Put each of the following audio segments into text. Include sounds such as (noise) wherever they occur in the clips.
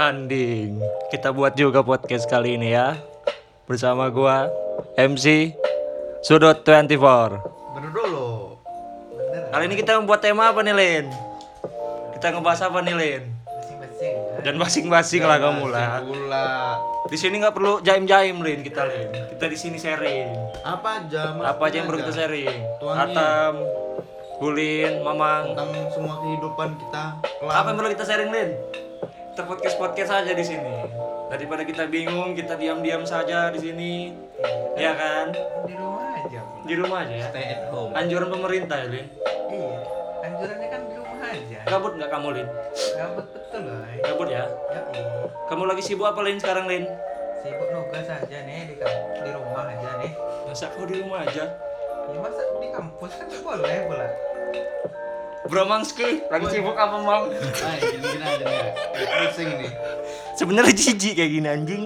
Anding. Kita buat juga podcast kali ini ya. Bersama gua MC Sudut 24. Bener dulu. Bener. Kali ini kita membuat tema apa nih, Lin? Kita ngebahas apa nih, Lin? Masing-masing. ya. Dan masing-masing lah kamu lah. Di sini nggak perlu jaim-jaim, Lin, kita, Lin. Kita di sini sharing. Apa aja? Apa aja yang perlu kita sharing? Tuangin. Atam, Bulin, Mamang. Tentang semua kehidupan kita. Kelam. Apa yang perlu kita sharing, Lin? Kita podcast podcast aja di sini. Daripada kita bingung, kita diam-diam saja di sini. Ya kan? di rumah aja Di rumah aja ya. Stay at home. Anjuran pemerintah ya, Lin. iya anjurannya kan di rumah aja Gabut nggak kamu, Lin? gabut betul loh eh. Gabut ya? ya iya Kamu lagi sibuk apa, Lin, sekarang, Lin? sibuk nugas aja nih di di rumah aja nih Masa kau di rumah aja? ya masa di kampus kan boleh pula Bro Mangski, lagi sibuk apa, Mang? Ay, gini-gini aja nih. Pusing nih. Sebenarnya jijik kayak gini anjing.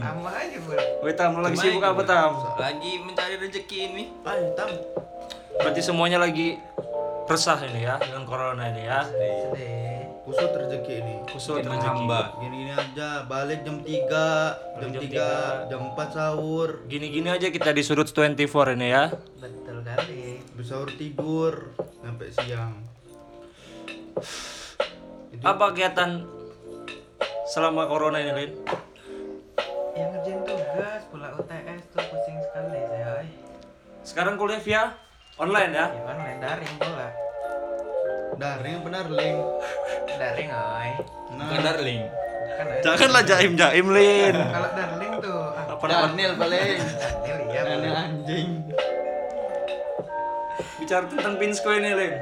sama aja Weh, Tam, lo lagi sibuk apa, Tam? Lagi mencari rezeki ini. Ay, tam. Berarti semuanya lagi resah ini ya dengan corona ini ya. sedih Kusut rezeki ini. Kusut rezeki. hamba. Gini-gini aja. Balik jam 3, jam, Jam 3, jam 4 sahur. Gini-gini aja kita di sudut 24 ini ya. betul kali Bersahur tidur sampai siang. Itu Apa kegiatan selama corona ini, Lin? yang ngerjain tugas pula UTS tuh pusing sekali saya. Sekarang kuliah via online ya? ya kan main daring pula daring benar link. daring oi Nah, Bukan darling. kan. Janganlah jaim-jaim, Lin. kalau daring tuh ah, Apa namanya? Daniel paling. Daniel iya Daniel anjing. Bicara tentang Pinsko ini, Lin.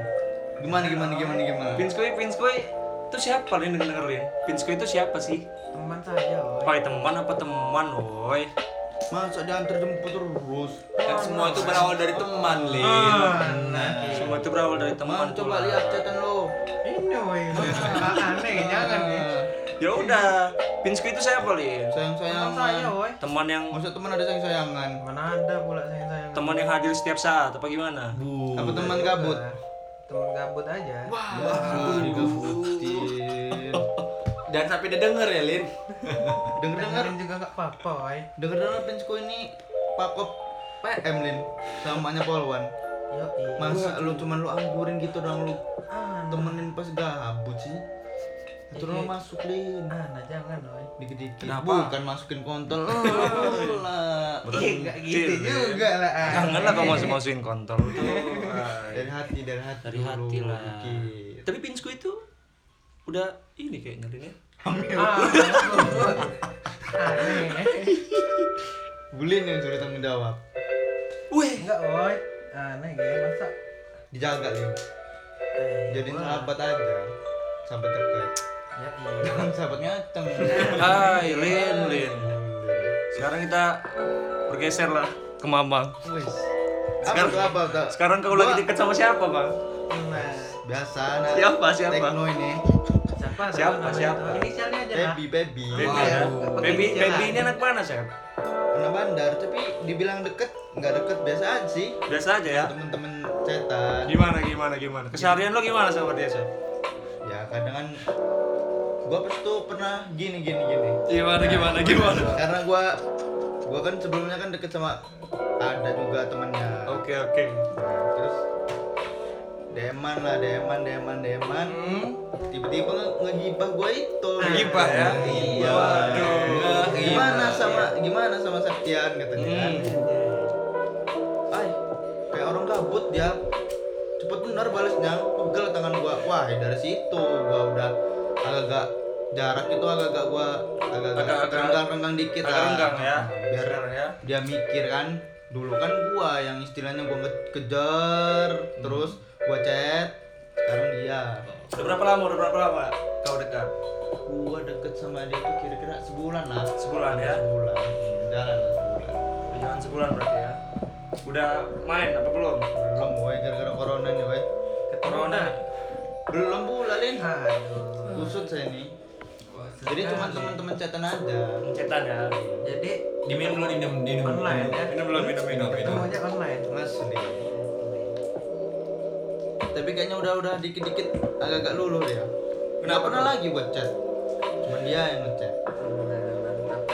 Gimana gimana gimana gimana? Pinsko, Pinsko itu siapa, Lin? Denger, Lin. Pinsko itu siapa sih? teman saya oi teman apa teman, woi? Masa diantar jemput terus? Kan semua itu berawal dari teman, Lin. Mana? Semua itu berawal dari teman. Man, coba lihat catatan lo. Ini woi, aneh jangan nih. Ya udah, Pinsko itu siapa, Lin? Sayang Teman saya sayangan. woi. Teman yang Masa teman ada sayang sayangan? Mana ada pula sayang sayang. teman yang hadir setiap saat apa gimana? Bu. Apa teman gabut? Teman gabut aja. Wah, digabutin. (laughs) Dan sampai dia denger ya, Lin. (laughs) Dengar, Dengerin juga gak apa-apa woi. dengar dengar Pinsko ini pakop PM Lin samanya Polwan. Yo Masa lu cuman lu anggurin gitu dong lu Ah, temenin pas gabut sih? Itu lo masuk Lin. ah, nah jangan woi. Dikit-dikit. Kenapa? Bukan masukin kontol. Oh, lah. Iya enggak gitu juga lah. ah. Janganlah kamu masuk masukin kontol tuh. Dari hati, dari hati. Dari hati lah. Tapi Pinsko itu udah ini kayaknya Lin ya. Ah, Aneh. (laughs) Bulin yang suruh tanggung jawab. Weh, Enggak woi. Aneh gitu masa. Dijaga Lin. Eh, Jadiin wah. sahabat aja. Sahabat dekat. Ya iya. Jangan sahabat ngaceng. hai Lin, Lin. Sekarang kita bergeser lah ke Mamang. Wis. Apa Sekarang- apa tuh? Sekarang kau lagi deket sama siapa, Bang? Biasa nah. Siapa, siapa? Tekno ini. Siapa? Siapa, siapa? Inisialnya aja. Baby, baby. Baby Wow. ya. Baby, baby lah. ini anak mana, Chef? Anak bandar, tapi dibilang deket, nggak deket biasa aja sih. Biasa aja ya. Temen-temen cetan. Gimana, gimana, gimana? Keseharian lo gimana sama dia, Chef? Ya kadang kan gua pas tuh pernah gini gini gini. Gimana, gimana, gimana? Karena gua gua kan sebelumnya kan deket sama ada juga temennya. Oke, oke. Nah, terus deman lah, deman, deman, deman. Tiba-tiba nge- ngegibah gua itu. Ngegibah ya? Iya. Waduh. Gimana sama gimana sama Septian katanya kan? Hmm. Ay, kayak orang gabut dia cepet bener balasnya pegel tangan gua wah dari situ gua udah agak jarak itu agak-agak gua agak-agak Agak-agak- renggang-renggang dikit Agak lah renggang ya. biar ya. dia mikir kan dulu kan gua yang istilahnya gua nge- kejar terus gua chat sekarang dia Udah berapa lama? Udah berapa lama kau dekat? gua deket sama dia tuh kira-kira sebulan lah Sebulan ya. sebulan jalan lah sebulan Jangan sebulan berarti ya. Udah main apa belum? belum woy gara-gara corona nih woy Corona. belum pula lin Aduh. kusut saya nih jadi cuma teman-teman chatan aja Cetan ya. Jadi Diminum dulu, diminum, diminum. online ya. Minum belum, minum, minum. Minum. Semuanya online. Asli. Tapi kayaknya udah udah dikit-dikit agak-agak luluh dia. Nggak Kenapa pernah lagi buat chat. Cuman dia yang ngechat.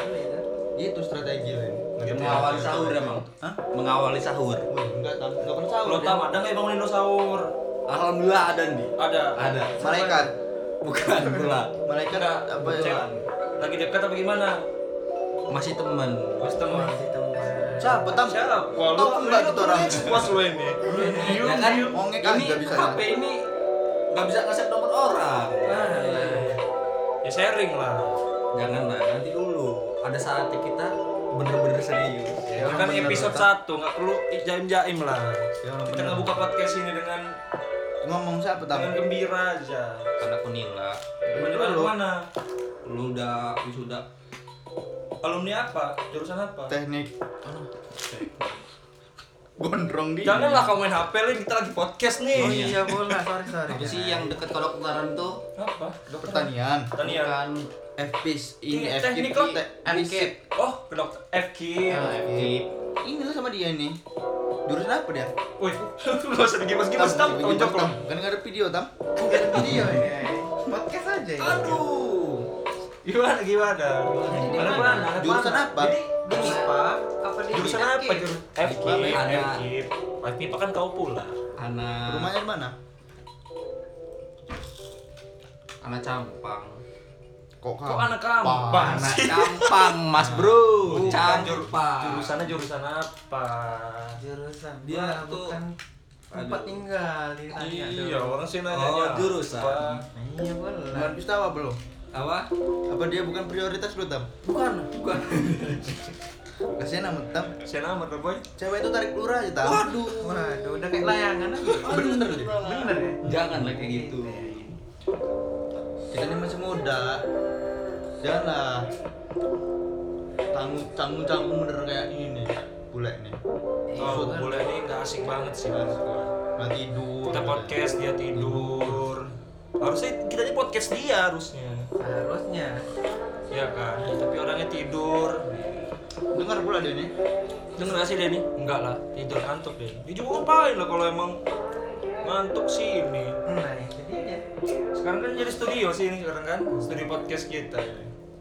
Itu. Itu strategi lain. Dia mengawali sahur emang. Hah? Mengawali sahur. Wih, enggak tam, enggak pernah sahur. Tam ada nggak bangunin lo sahur? Alhamdulillah ada nih. Ada. Ada. Malaikat. Bukan (laughs) pula. Malaikat apa ya? Cek. Lagi dekat apa gimana? Masih teman. Mas teman. Masih teman. Siapa tam? Siapa? Tahu enggak gitu orang? Puas lo ini. Ya kan Ngongek ini aja bisa. HP ini nggak bisa ngasih nomor orang. Ah, iya. Ya sharing lah. Jangan lah, nanti dulu. Ada saatnya kita bener-bener serius. Ya, kan episode Tam. 1 nggak perlu jaim-jaim lah. Kita nggak buka podcast ini dengan Ngomong siapa tam? dengan gembira aja. Karena aku nila. Mana? Lu udah wisuda. Alumni apa? Jurusan apa? Teknik. Gondrong dia. Janganlah kau main HP Lin, kita lagi podcast nih. Oh iya bola, sorry sorry. Apa sih yang deket kedokteran tuh? Apa? Dokter Pertanian. Pertanian. Bukan FPIS ini Ini FKIP FKIP. Oh, ke dokter FK. Ah, FKIP. Ini lah sama dia ini. Jurusan apa dia? Wih, (laughs) lu gak usah digibas-gibas tam, Tam, tonjok lo. Kan nggak ada video tam. Bukan video ya. Podcast aja ya. Aduh. Gimana gimana? Mana mana? Jurusan apa? Jadi di MIPA apa di Jurusan apa? Jurusan FK. Ada. FK. FK kan kau pula. Anak Rumahnya di mana? anak campang. Kok Kok anak kampang Anak (laughs) campang, Mas Bro. Bukan jur- Campang. jurusannya jurusan apa? Jurusan. Dia Dia tuh- bukan tempat tinggal Iya, orang sih nanya. Oh, jurusan. Iya bola. Bukan Pistawa belum? Apa? Apa dia bukan prioritas lu tam? Bukan, bukan. Kasihan amat tam. Nama tuh boy. Cewek itu tarik lurah aja tam. Waduh. Waduh, udah kayak layangan aja. Bener deh. Bener ya? Jangan lah kayak gitu. Kita ini masih muda. Janganlah tanggung tanggung tanggung bener kayak ini bule nih. Oh, boleh ini nggak asik banget sih menurut gua. Nggak tidur. Kita podcast dia tidur. Harusnya kita ini podcast dia harusnya. Harusnya. Iya kan? Tapi orangnya tidur. Dengar pula dia nih. Denger gak sih dia nih? Enggak lah, tidur ngantuk dia. Dia juga ngapain lah kalau emang ngantuk sih ini. Nah, itu dia. Sekarang kan jadi studio sih ini sekarang kan, studio podcast kita.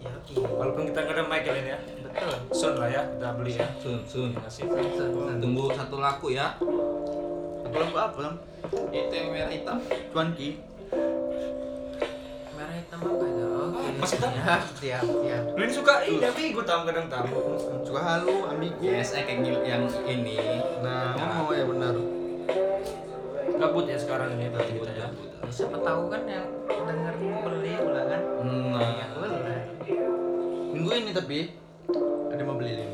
Ya oke. Walaupun kita nggak ada mic kali ini ya. Betul. Soon lah ya, kita beli ya. Sun, sun. Masih. Sun, sun. Tunggu satu laku ya. Aku lampu apa tam? Itu yang merah hitam. Cuan Itu? Oke. Tam? Siap, siap, siap. Lu ini suka ini tapi gue tam kadang tam. Suka halu, ambigu. Yes, eh kayak gil- yang ini. Nah, ngomong ya benar. Gabut ya sekarang ini berarti kita ya. Siapa tahu kan yang denger beli pula kan? Nah, Ya boleh. Minggu ini tapi ada mau beli ini.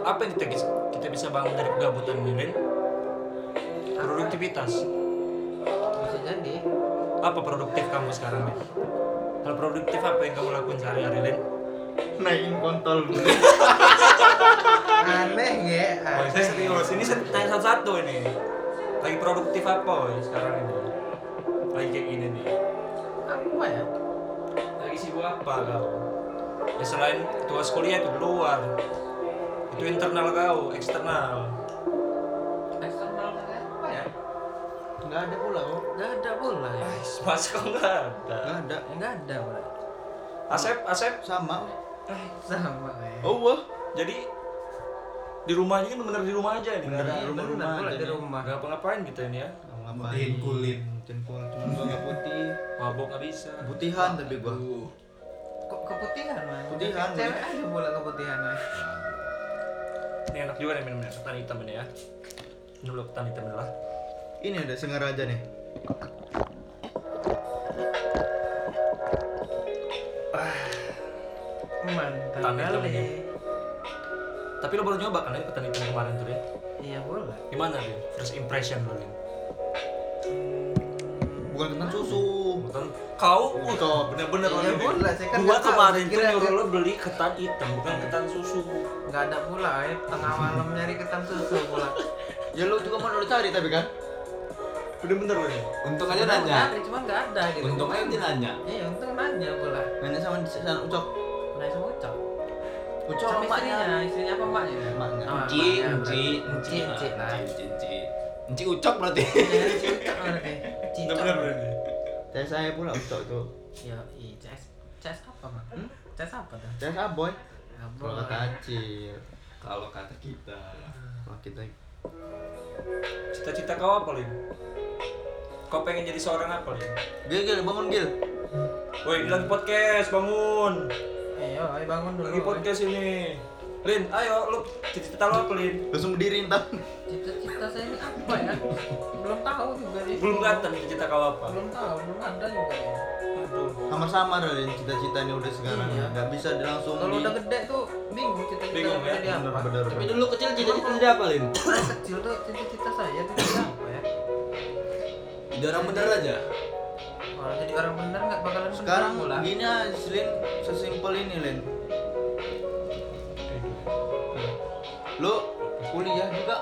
Apa yang kita bisa, kita bisa bangun dari kegabutan ini? Produktivitas. Bisa jadi. Apa produktif kamu sekarang, Lin? Hal produktif apa yang kamu lakuin sehari-hari, Lin? Naikin kontol. (laughs) Aneh ya. Oh, saya serius. Ini tanya satu-satu ini. Lagi produktif apa sekarang ini? Lagi kayak gini nih. Apa ya? Lagi sibuk apa kau? Ya selain tugas kuliah itu di luar. Itu internal kau. Eksternal Enggak ada pula kok. Gak ada pula ya. Mas kau nggak ada. Enggak ada. Enggak ada pula. Asep, Asep. Sama. Sama ya. Oh, wah. Jadi di rumah aja kan bener di rumah aja ini. Bener Nggak- di rumah. Bener pula aja di rumah. Nggak apa-ngapain kita ini ya. Ngapain? Kulit. Kulit. Cuma gua nggak putih. Mabok nggak bisa. Putihan tapi gua. Kok keputihan mah? Putihan, Cewek aja pula keputihan ya. Ini enak juga nih minumnya ketan hitam ini ya. Ini dulu ketan hitam adalah. Ini ada Singaraja nih. Mantap Tangan hitam kali. Tapi lo baru nyoba kan ya ketan hitam kemarin tuh ya? Iya boleh. Gimana nih? First impression lo nih? Bukan kentang susu. Ketan kau, Oh, uh, bener-bener Iya, boleh, saya kan Gua kemarin tuh nyuruh lo beli ketan hitam bukan ketan susu. Nggak ada pula ya. Tengah malam nyari ketan susu pula. (laughs) Ya lu juga mau lu cari tapi kan? Bener-bener lo nih. Untung aja nanya. Cuma nggak ada gitu. Untung aja dia nanya. Iya untung nanya pula. Nanya sama di sana Ucok. Nah sama Ucok. Ucok Sama istrinya, istrinya apa mbaknya? Emaknya. Oh, Enci, enci, enci, enci. Enci, enci. Enci ucok berarti. Iya, enci Ucok berarti. Bener-bener lo nih. Saya saya pula Ucok tuh. Yo, iya, Ces. Ces apa, Pak? Hmm? Ces apa tuh? Saya aboy. Ya, Kalau kata Acil. Kalau kata kita. Kalau kita Cita-cita kau apa, Lin? Kau pengen jadi seorang apa, Lin? Gil, Gil, bangun Gil. Woi, ini lagi podcast, bangun. Ayo, ayo bangun dulu. Lagi podcast ini. Lin, ayo lu cita-cita lu apa, Lin? Langsung berdiri entar. Cita-cita saya ini apa ya? Belum tahu juga sih. Belum kelihatan cita-cita kau apa. Belum tahu, belum ada juga ya. Aduh. Sama-sama dari cita-citanya udah sekarang. Iya. Gak bisa langsung Kalau di... udah gede tuh bingung cita-cita Bingung, ya? jadi apa. Tapi dulu kecil cita-cita jadi apa, Lin? Saya kecil tuh cita-cita saya tuh jadi orang bener aja. Kalau jadi orang bener nggak bakalan Sekarang gini aja, Lin. Sesimpel ini, Lin. Lu kuliah juga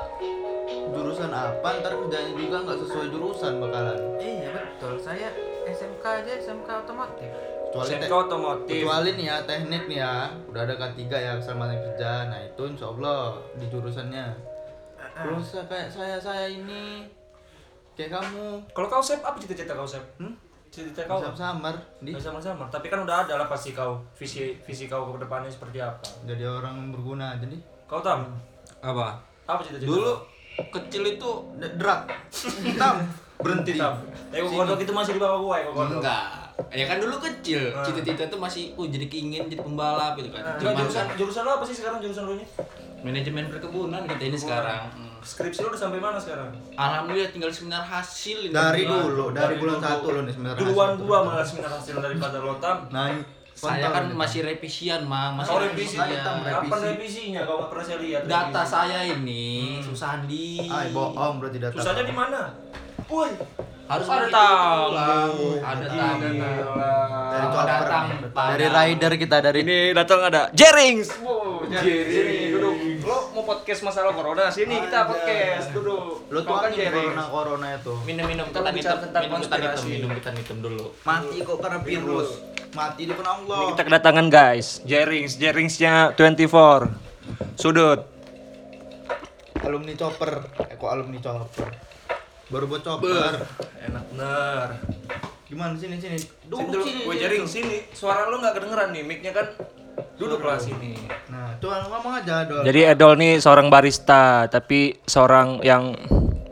jurusan apa ntar kerjanya juga nggak sesuai jurusan bakalan Iya betul, saya SMK aja SMK otomotif. kecuali SMK te- otomotif. kecuali nih ya teknik nih ya udah ada K3 ya keselamatan kerja nah itu insya Allah di jurusannya terus saya- kayak saya saya ini kayak kamu Kalau kau sep apa cita-cita kau sep? hmm? Cita-cita kau apa? samar di Nggak sama-sama, tapi kan udah ada lah pasti kau visi visi kau ke depannya seperti apa. jadi orang berguna aja nih Kau tam? Apa? Apa cita-cita? Dulu kecil itu D- drak (laughs) hitam berhenti tam. Eh, kau kodok itu masih di bawah gua ya, kau kodok. enggak. Ya kan dulu kecil, Ah. cita-cita itu masih uh jadi keingin jadi pembalap gitu kan. Cuman jurusan kan jurusan lo apa sih sekarang jurusan lo nya? manajemen perkebunan kita ini sekarang. Hmm. Skripsi lo udah sampai mana sekarang? Alhamdulillah tinggal seminar hasil ini. dari dulu dari Dari bulan dulu. satu loh nih sebenarnya Duluan hasil. gua malah seminar hasil daripada lo tam. nah Saya kan masih revisian, Mang. Masih Kau revisi ya? tam, Kapan revisi. revisinya? Kau nggak pernah saya lihat. Data revisi. saya ini Susandi. Ay, bohong berarti data Susahnya di mana? Woi, Harus Ada pulang. Ada tamu. dari datang dari rider kita dari ini datang ada Jerings. Wow, Jerings. Sini. Lo mau podcast masalah corona? Sini kita podcast duduk. lo tuh kan Jerings. corona corona itu Minum-minum Kita ketan bicara tentang minum konspirasi. minum ketan hitam dulu. mati kok karena virus mati di Allah Ini kita kedatangan guys, Jerings, Jeringsnya 24. Sudut. alumni chopper eh kok alumni chopper baru buat chopper Enak bener. gimana sini sini Sini duduk dulu, sini, gue sini. Jerings sini. Suara lo nggak kedengeran nih, mic-nya kan duduk lah sini. nah coba ngomong aja dong Jadi Edol nih seorang barista, tapi seorang yang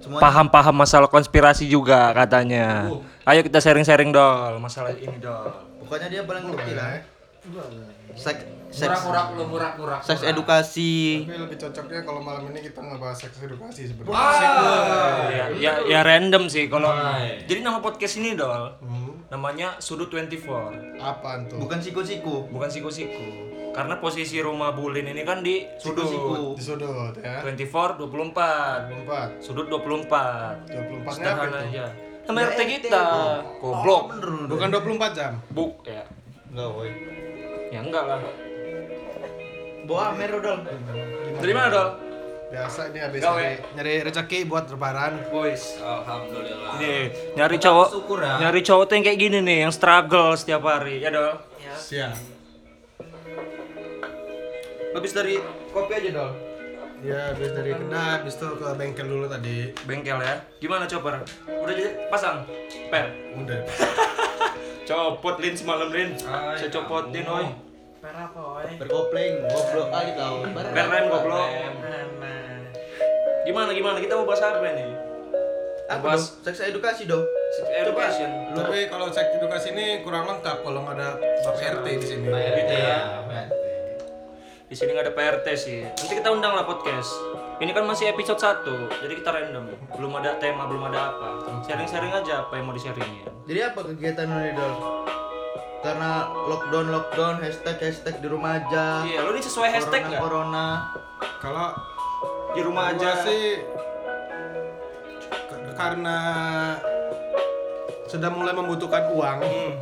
paham-paham masalah konspirasi juga katanya. Ayo kita sharing-sharing dol masalah ini dol. pokoknya dia paling ngerti lah seks seks Murak-murak lu, murak-murak. seks edukasi Tapi lebih cocoknya kalau malam ini kita ngebahas seks edukasi sebenarnya. Wah. Ya, ya, ya random sih kalau. Jadi nama podcast ini dol, Hmm, namanya Sudut 24. apaan tuh? bukan siku-siku Bukan siku-siku. Karena posisi rumah Bulin ini kan di sudut. siku-siku Di sudut ya. 24 24. 24. Sudut 24. 24 nya apa Sederhana itu? aja. Nama RT kita. Goblok. bener lu Bukan 24 jam. Buk ya. enggak woi Ya enggak lah. bawa Amer dong Dari mana dol? Biasa ini habis Gawe. nyari, nyari rezeki buat lebaran. Boys. Alhamdulillah. Ini nyari cowok. Syukur ya. Nyari cowok tuh yang kayak gini nih, yang struggle setiap hari. Ya dol. Siap. Habis dari kopi aja dol. Ya habis dari kedai, habis itu ke bengkel dulu tadi. Bengkel ya. Gimana chopper? Udah jadi pasang? Per. Udah. (laughs) Copot Lin semalam Lin. Ay, Saya copotin oi. Per apa, oi? berkopling goblok kali kau Keren goblok. Mana? Gimana gimana? Kita mau bahas apa nih? apa Bahas seks edukasi dong education. Tapi kalau seks edukasi ini kurang lengkap kalau nggak ada Bapak RT di sini. RT ya. Di sini nggak ada PRT sih. Nanti kita undang lah podcast. Ini kan masih episode 1, jadi kita random. Belum ada tema, belum ada apa. Sharing-sharing aja apa yang mau di-sharingin. jadi apa kegiatan lu nih dol karena lockdown lockdown hashtag hashtag di rumah aja Iya, lo ini sesuai hashtag corona nggak? corona Kalau Di rumah aja. sih karena sudah mulai membutuhkan uang. Hmm.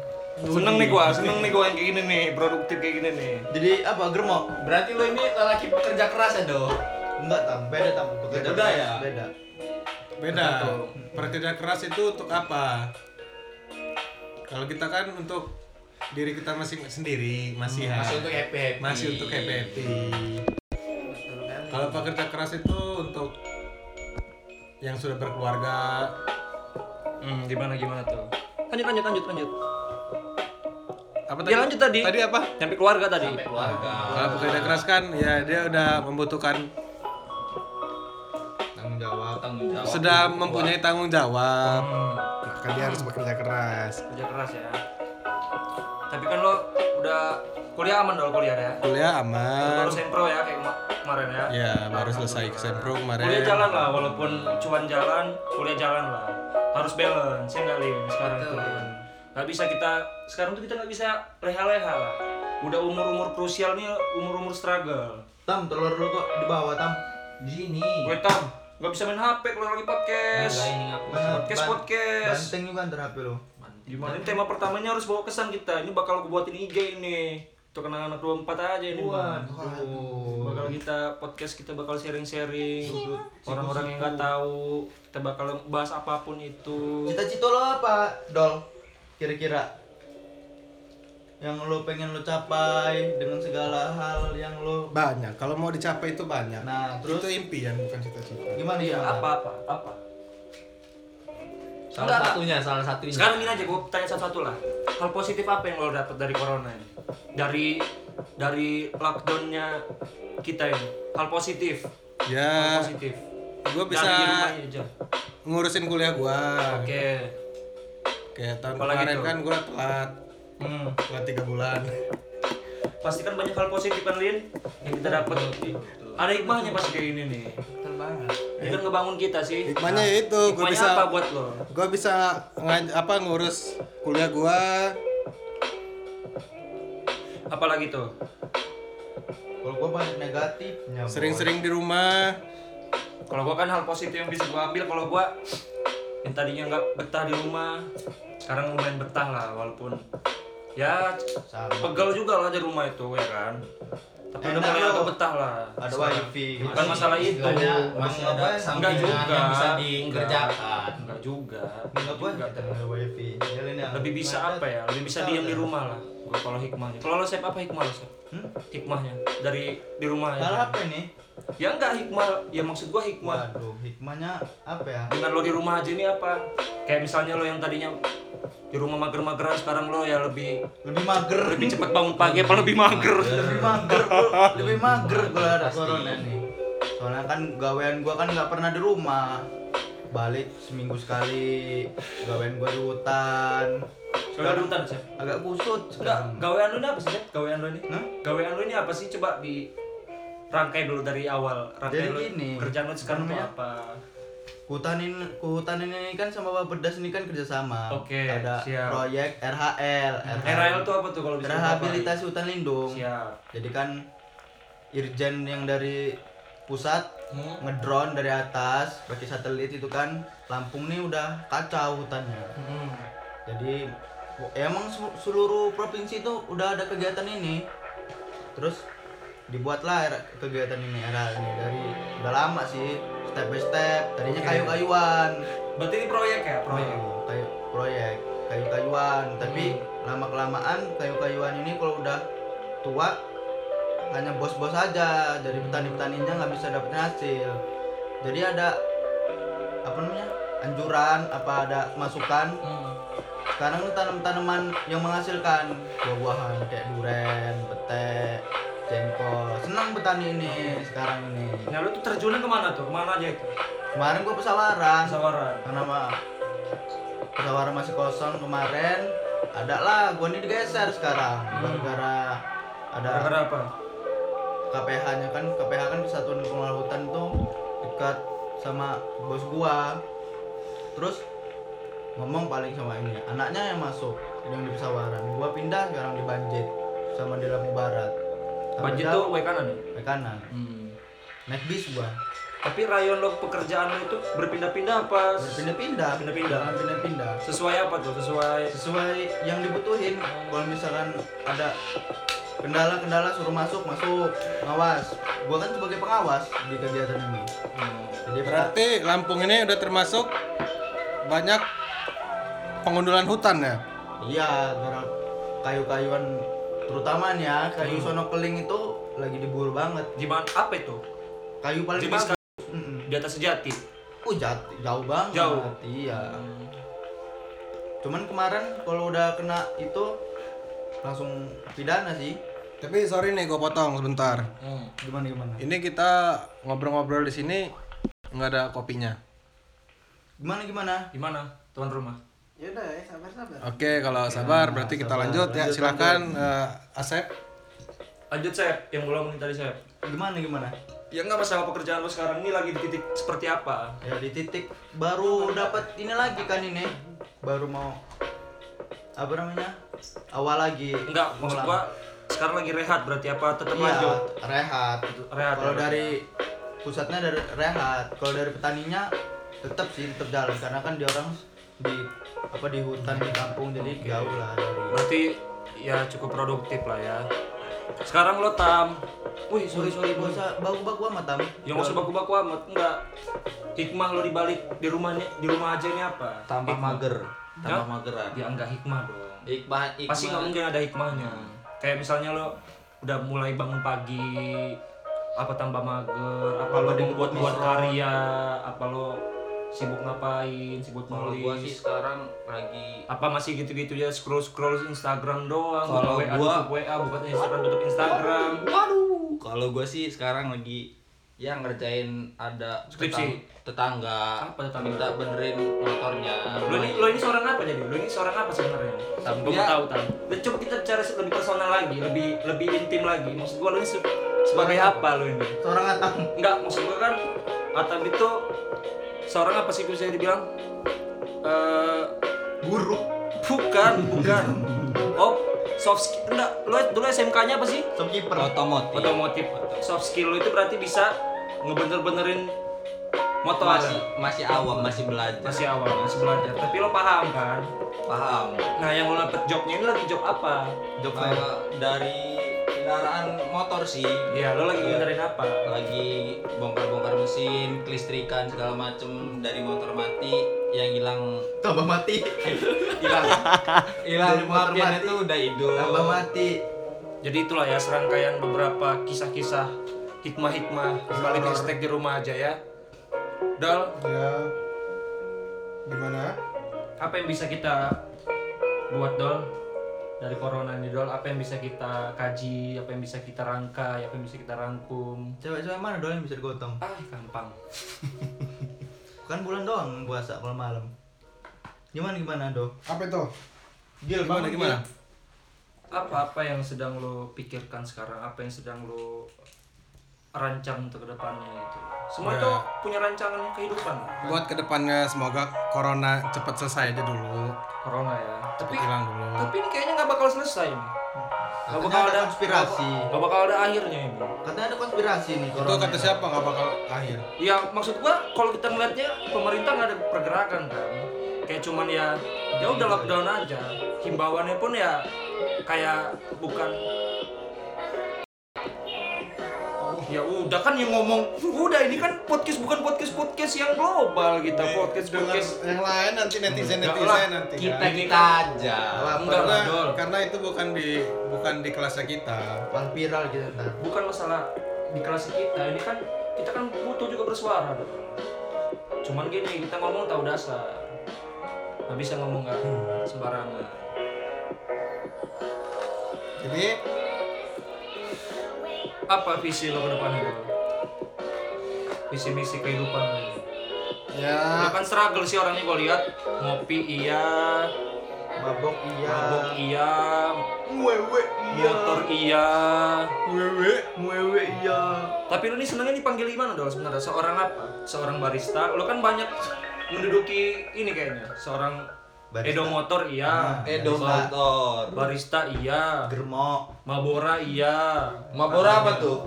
Seneng nih gua, seneng nih gua yang kayak gini nih, produktif kayak gini nih. jadi apa germo Berarti lo ini lelaki pekerja keras ya, Do? enggak tam beda tam pekerja Beda keras, ya? beda Beda. Pekerja keras itu untuk apa? Kalau kita kan untuk diri kita masing sendiri masih Hmm, Masih untuk happy happy. masih untuk happy happy. Kalau pekerja keras itu untuk yang sudah berkeluarga, Hmm, gimana gimana tuh? Lanjut lanjut lanjut lanjut. apa Dia lanjut tadi. Tadi apa? Sampai keluarga tadi. sampai keluarga Kalau pekerja keras kan ya dia udah membutuhkan tanggung jawab tanggung jawab sudah mempunyai tanggung jawab. Hmm. Maka dia harus bekerja keras. Kerja keras ya. Tapi kan lo udah kuliah aman dong kuliah ya. Kuliah aman. Baru sempro ya kayak kema- kemarin ya. Ya, baru selesai kesempro kemarin. Kuliah jalan lah, walaupun cuan jalan, kuliah jalan lah. Harus balance, ya nggak Lin? Sekarang tuh. Nggak bisa kita, sekarang tuh kita nggak bisa leha-leha lah. Udah umur-umur krusial nih, umur-umur struggle. tam telur lu kok di bawah tam di sini Gue tam, nggak bisa main HP kalau lagi podcast. Enggak, ini Podcast podcast. banteng juga antar HP lu Gimana? Ini tema pertamanya harus bawa kesan kita. Ini bakal gue buatin IG ini. Untuk anak-anak 24 aja ini. Bang. waduh bakal kita podcast kita bakal sharing-sharing orang-orang yang nggak tahu kita bakal bahas apa pun itu cita-cita lo apa dol kira-kira yang lo pengen lo capai dengan segala hal yang lo banyak. Kalau mau dicapai itu banyak. nah terus itu impian bukan cita-cita. gimana iya gimana? apa apa apa salah Enggak, satunya salah satunya. Sekarang ini aja gue tanya satu-satu lah. Hal positif apa yang lo dapat dari corona ini? Dari dari lockdownnya kita ini. Hal positif. Hal Ya, positif gue bisa Dari di rumah aja ngurusin kuliah gua. oke. Kayak tahun Apalagi kemarin tuh? kan gua telat, hmm. telat tiga bulan. pasti kan banyak hal positif kan Lin yang kita dapat ada hikmahnya pasti kayak ini nih. Betul banget. kan ngebangun kita sih. Hikmahnya ya itu, gua Hikmahnya bisa apa buat lo? gua bisa ngaj- apa ngurus kuliah gua. Apalagi tuh? Kalau gua banyak negatifnya sering-sering di rumah. kalau gua kan hal positif yang bisa gua ambil kalau gua yang tadinya nggak betah di rumah sekarang lumayan betah lah walaupun ya Sama. pegel juga lah di rumah itu ya kan? Tapi udah mulai agak betah lah. Ada wifi bukan masalah itu. masih ada Enggak sampingan juga. yang bisa Enggak. dikerjakan. Enggak juga. Nggak apa juga. ada wifi. Lebih bisa apa ya? Lebih bisa diam di rumah lah. Kalau hikmahnya. Kalau lo Sep, apa hikmah lo Sep? Hmm? hikmahnya. Dari di rumah ya apa ini ya enggak hikmah. Ya maksud gua hikmah. Waduh hikmahnya apa ya? Dengan lo di rumah aja ini apa? Kayak misalnya lo yang tadinya di rumah mager-mageran sekarang lo ya lebih lebih mager. Lebih cepat bangun pagi apa lebih mager? Lebih mager lebih mager gua ada corona nih. Soalnya kan gawean gua kan nggak pernah di rumah. Balik seminggu sekali gawean gua di hutan. Sekarang bentar sih agak kusut enggak gawean lo ini apa sih gawean lo ini? Hah? gawean lo ini apa sih? Coba di rangkai dulu dari awal rangkai Jadi lo gini, kerjaan lo sekarang namanya- apa Hutan ini, hutan ini kan sama Bapedas ini kan kerjasama. Oke, Ada siap. proyek RHL. RHL tuh apa tuh kalau bisa Rehabilitasi hutan lindung. siap Jadi kan Irjen yang dari pusat ngedrone dari atas pakai satelit itu kan Lampung nih udah kacau hutannya. Hmm. Jadi emang seluruh provinsi itu udah ada kegiatan ini. Terus dibuatlah kegiatan ini RHL ini dari udah lama sih step by step. Tadinya Oke. kayu-kayuan. berarti ini proyek ya proyek Oh, kayu proyek kayu-kayuan tapi lama kelamaan kayu-kayuan ini kalau udah tua hanya bos-bos aja dari petani-petaninya nggak bisa dapat hasil jadi ada apa namanya anjuran apa ada masukan Hmm. sekarang tanam-tanaman yang menghasilkan buah-buahan kayak duren, pete, jengkol. Senang petani ini sekarang ini. nah lo tuh terjunnya ke mana tuh? Ke mana aja itu? Kemarin gua pesawaran. sawaran karena mah pesawaran masih kosong kemarin. Ada lah gua ini digeser sekarang. Gara-gara ada gara-gara apa? KPH nya kan KPH kan kesatuan pengelola hutan tuh dekat sama bos gua. Terus ngomong paling sama ini anaknya yang masuk yang di pesawaran. Gua pindah sekarang di Banjit sama di Lampung Barat Jauh, tuh W kanan ya? Ke kanan. Hmm. naik bis gua. Tapi rayon lo pekerjaan lo itu berpindah-pindah apa berpindah-pindah. Pindah-pindah. Jangan pindah-pindah sesuai apa tuh? Sesuai sesuai yang dibutuhin. Kalau misalkan ada kendala-kendala suruh masuk masuk. Ngawas. Gua kan sebagai pengawas di kegiatan ini. Jadi berat Berarti Lampung ini udah termasuk banyak pengundulan hutan ya. iya karena kayu-kayuan terutama nih ya kayu Hmm. sono keling itu lagi diburu banget gimana apa itu kayu paling jenis bagus Mm-mm. di atas sejati uh jat- jauh banget Jauh. iya cuman kemarin kalau udah kena itu langsung pidana sih Tapi sorry nih gue potong sebentar. Hmm. gimana gimana Ini kita ngobrol-ngobrol di sini nggak ada kopinya. gimana gimana Gimana tuan rumah? Ya udah ya sabar sabar. Oke, kalau sabar berarti kita lanjut ya. Silakan eh, Asep. Lanjut Sep, yang belum tadi Sep. gimana gimana Ya nggak masalah pekerjaan lo sekarang ini lagi di titik seperti apa? ya di titik baru dapat ini lagi kan ini baru mau apa namanya awal lagi Enggak, maksud gua sekarang lagi rehat berarti apa tetap iya lanjut? rehat Rehat. kalau ya? dari pusatnya dari rehat kalau dari petaninya tetap sih tetap jalan karena kan dia orang di apa di hutan di kampung jadi jauh lah dari berarti ya cukup produktif lah ya. Sekarang lo tam. Wih, sorry sorry gak bos. usah baku-baku amat tam Yang nggak usah baku-baku amat, enggak. Hikmah lo dibalik di rumahnya di rumah aja ini apa? tambah Hikmah. mager tambah Hah? mageran Ya enggak hikmah dong. hikmah hikmah Pasti nggak mungkin ada hikmahnya. Kayak misalnya lo udah mulai bangun pagi, apa tambah mager, apa lo buat buat karya, apa lo sibuk ngapain, sibuk kalau gua sih nulis, sekarang lagi apa masih gitu-gitu ya scroll scroll Instagram doang, Kalau WA gua- tutup WA, buka Instagram tutup Instagram. waduh kalau gua sih sekarang lagi ya ngerjain ada Skripsi. tetang- tetangga, Apa tetangga? minta benerin motornya Lo ini lo ini seorang apa jadi? Lo ini seorang apa sebenarnya? Tam, mau Ya. tahu tam. Coba kita bicara lebih personal lagi, lebih lebih intim lagi. Maksud gua lo ini sebagai apa lo ini? seorang atang Enggak, maksud gua kan Atam itu seorang apa sih bisa dibilang? Eh guru bukan, bukan. Oh, soft skill. Enggak, lo dulu SMK-nya apa sih? shopkeeper otomotif Otomotif. Soft skill lo itu berarti bisa ngebener-benerin motor. masih masih awam masih belajar masih awal, masih belajar. Tapi lo paham kan? paham Nah, yang lo dapet jobnya ini lagi job apa? job Eh, dari kendaraan motor sih Iya, lo lagi benerin apa? lagi bongkar-bongkar mesin, kelistrikan segala macem dari motor mati yang hilang tambah mati (laughs) hilang hilang mati. itu udah hidup. tambah mati Jadi itulah ya serangkaian beberapa kisah-kisah hikmah-hikmah balik hashtag di rumah aja ya. Dal, Ya. Gimana? apa yang bisa kita buat Dol dari corona ini Dol? Apa yang bisa kita kaji? Apa yang bisa kita rangkai? Apa yang bisa kita rangkum? cewek-cewek mana doang yang bisa digotong Ah, gampang. (laughs) kan bulan doang puasa kalau malam gimana gimana do Apa itu? Gil Gimana bangun, gimana? Gil. Apa-apa yang sedang lo pikirkan sekarang? Apa yang sedang lo rancang untuk ke depannya itu? Semua Ya. itu punya rancangan kehidupan. Buat ke depannya semoga corona cepat selesai aja dulu. Corona ya. Tapi hilang dulu. Tapi ini kayaknya nggak bakal selesai nih. Nggak Katanya bakal ada ada konspirasi. Nggak bakal ada akhirnya ini. katanya ada konspirasi nih Itu corona kata siapa nggak bakal akhir? Ya maksud gua kalau kita melihatnya pemerintah nggak ada pergerakan kan. Kayak cuman ya ya udah lockdown aja. Himbauannya pun ya kayak bukan Ya udah kan yang ngomong udah ini kan podcast bukan podcast podcast yang global kita podcast podcast yang lain nanti netizen netizen lah. nanti Kita kan. kita aja. enggak karena lah Dol. karena itu bukan di bukan di kelasnya kita. Pan viral gitu ntar bukan masalah di kelas kita ini kan kita kan butuh juga bersuara dong. cuman gini kita ngomong tahu dasar nggak bisa ngomong nggak sembarangan Jadi apa visi lo ke depan itu visi misi kehidupan lo lo ya. Kan struggle sih orangnya gue lihat. Ngopi iya mabok iya mabok iya. Wewe iya. Motor iya. Wewe wewe iya. Tapi lu nih senengnya dipanggil gimana dong sebenarnya? Seorang apa? Seorang barista? Lo kan banyak menduduki ini kayaknya. Seorang Barista. edo motor iya Edo Bisa. motor. barista iya germo mabora iya Mabora apa tuh?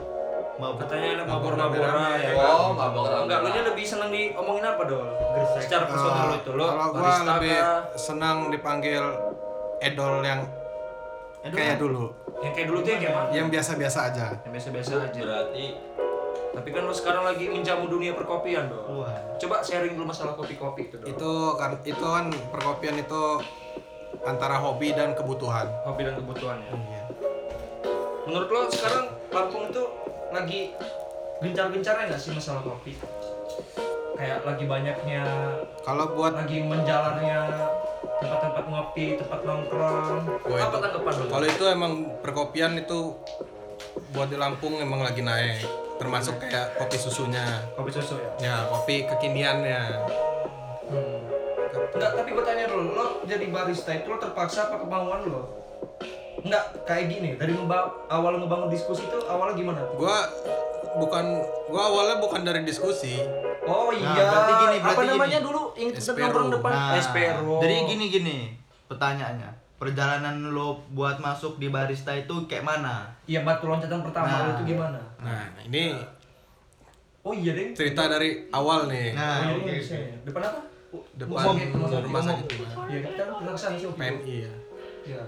mabok katanya enak mabor mabora ya kan Oh, mabok enggak lu nya lebih seneng diomongin apa dong Gresek. secara personal lo itu lo kalau gua barista lebih kah? senang dipanggil edol yang Aduh, kayak dulu, yang kayak dulu tuh yang kayak mana yang biasa-biasa aja. yang biasa-biasa aja Berarti tapi kan lo sekarang lagi menjamu dunia perkopian dong Wah. coba sharing dulu masalah kopi-kopi itu dong Itu kan itu kan perkopian itu antara hobi dan kebutuhan. hobi dan kebutuhan ya Iya. Menurut lo sekarang Lampung itu lagi gencar-gencarnya nggak sih masalah kopi? Kayak lagi banyaknya, Kalau buat lagi menjalarnya tempat-tempat ngopi tempat nongkrong Wah, apa itu- tanggapan lo Kalau itu emang perkopian itu buat di Lampung emang lagi naik. Termasuk kayak kopi susunya. kopi susu ya Ya, kopi kekiniannya. Hmm. Enggak, tapi gue tanya dulu, lo jadi barista itu lo terpaksa apa kemauan lo? Enggak, kayak gini, dari ngeba awal ngebangun diskusi itu awalnya gimana? Gua bukan gua awalnya bukan dari diskusi. Oh Nah, iya, berarti gini, berarti apa gini. namanya dulu yang nongkrong depan? Nah, Espero. Jadi gini gini pertanyaannya. Perjalanan lo buat masuk di barista itu kayak mana? Iya, batu loncatan pertama Nah. lo itu gimana? Nah, ini Oh iya deh. cerita dari awal nih. Nah, oh, iya, oke, iya, oke. iya. Depan apa? Depan Rumah sakit, rumah. Iya, kita ke sana sih. PNI ya. Iya.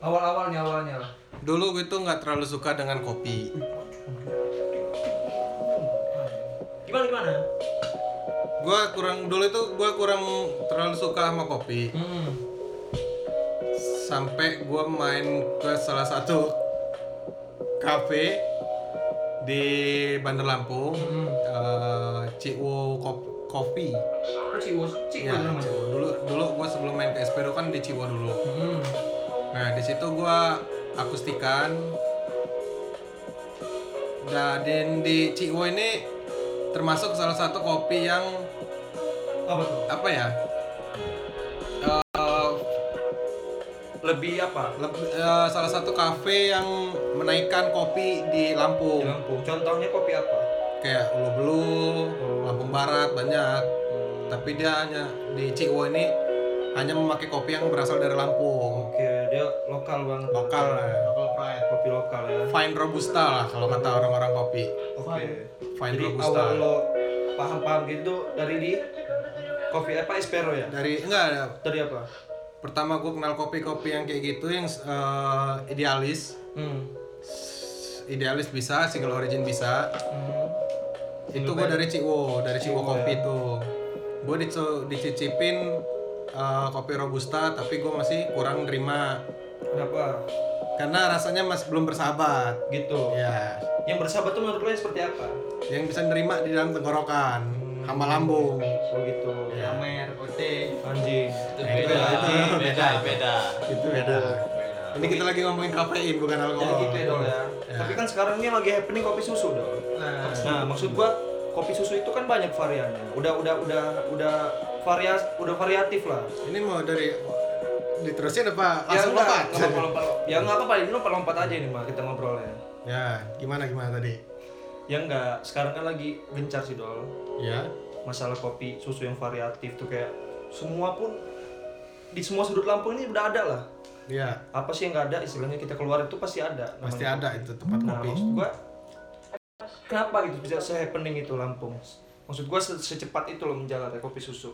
Awal-awalnya awalnya lah. Dulu gue tuh nggak terlalu suka dengan kopi. Gimana gimana? Gua kurang dulu itu gua kurang terlalu suka sama kopi. Hmm. Sampai gua main ke salah satu kafe di Bandar Lampung, Hmm. eh, Ciwo Kopi. Oh, Ciwo, Ciwo Ya. Ciwo. Dulu dulu gua sebelum main ke Espero kan di Ciwo dulu. Hmm. Nah, di situ gua akustikan. Dan di Ciwo ini termasuk salah satu kopi yang Apa tuh? apa ya? Lebih apa? leb- eh, salah satu kafe yang menaikkan kopi di Lampung. Di Lampung. Contohnya kopi apa? Kayak Ulu Belu, Oh. Lampung Barat banyak. Tapi dia hanya di Ciwo ini hanya memakai kopi yang berasal dari Lampung. Oke, dia lokal banget. Lokal lah. Local pride. Kopi lokal ya. Fine Robusta lah kalau kata orang-orang kopi. Oke. Fine Jadi Robusta. awal lo paham-paham gitu dari di kopi apa Espero ya? Dari enggak Dari apa? Pertama gue kenal kopi-kopi yang kayak gitu yang eh, idealis. Hmm. Idealis bisa, single origin bisa. Hmm. itu gue dari Ciwo dari Ciwo Ciwo, kopi ya. tuh gue dicicipin uh, kopi robusta tapi gue masih kurang nerima Kenapa? karena rasanya masih belum bersahabat Gitu. ya Yang bersahabat tuh menurut lo seperti apa? yang bisa nerima di dalam tenggorokan hama lambung Oh gitu. Ya. Amer, Ote. Anjing. Itu beda, itu- beda, beda. itu beda ini kita lagi ngomongin kafein bukan Jadi alkohol gitu ya dong ya. Ya. Tapi kan sekarang ini lagi happening kopi susu dong. Nah, Nah, maksud gua kopi susu itu kan banyak variannya. Udah udah udah udah varias udah variatif lah. ini mau dari diterusin apa Ya langsung enggak, lompat enggak lompat-lompat. Ya enggak apa-apa, ini lompat-lompat aja ini mah kita ngobrolnya. ya gimana gimana tadi Ya enggak, sekarang kan lagi gencar sih dol. ya Masalah kopi susu yang variatif tuh kayak semua pun di semua sudut Lampung ini udah ada lah. ya Apa sih yang nggak ada? Istilahnya kita keluar itu pasti ada. pasti namanya. ada itu tempat Nah, kopi maksud gua kenapa gitu bisa se-happening itu Lampung? Maksud gua se- secepat itu loh menjalar kopi susu.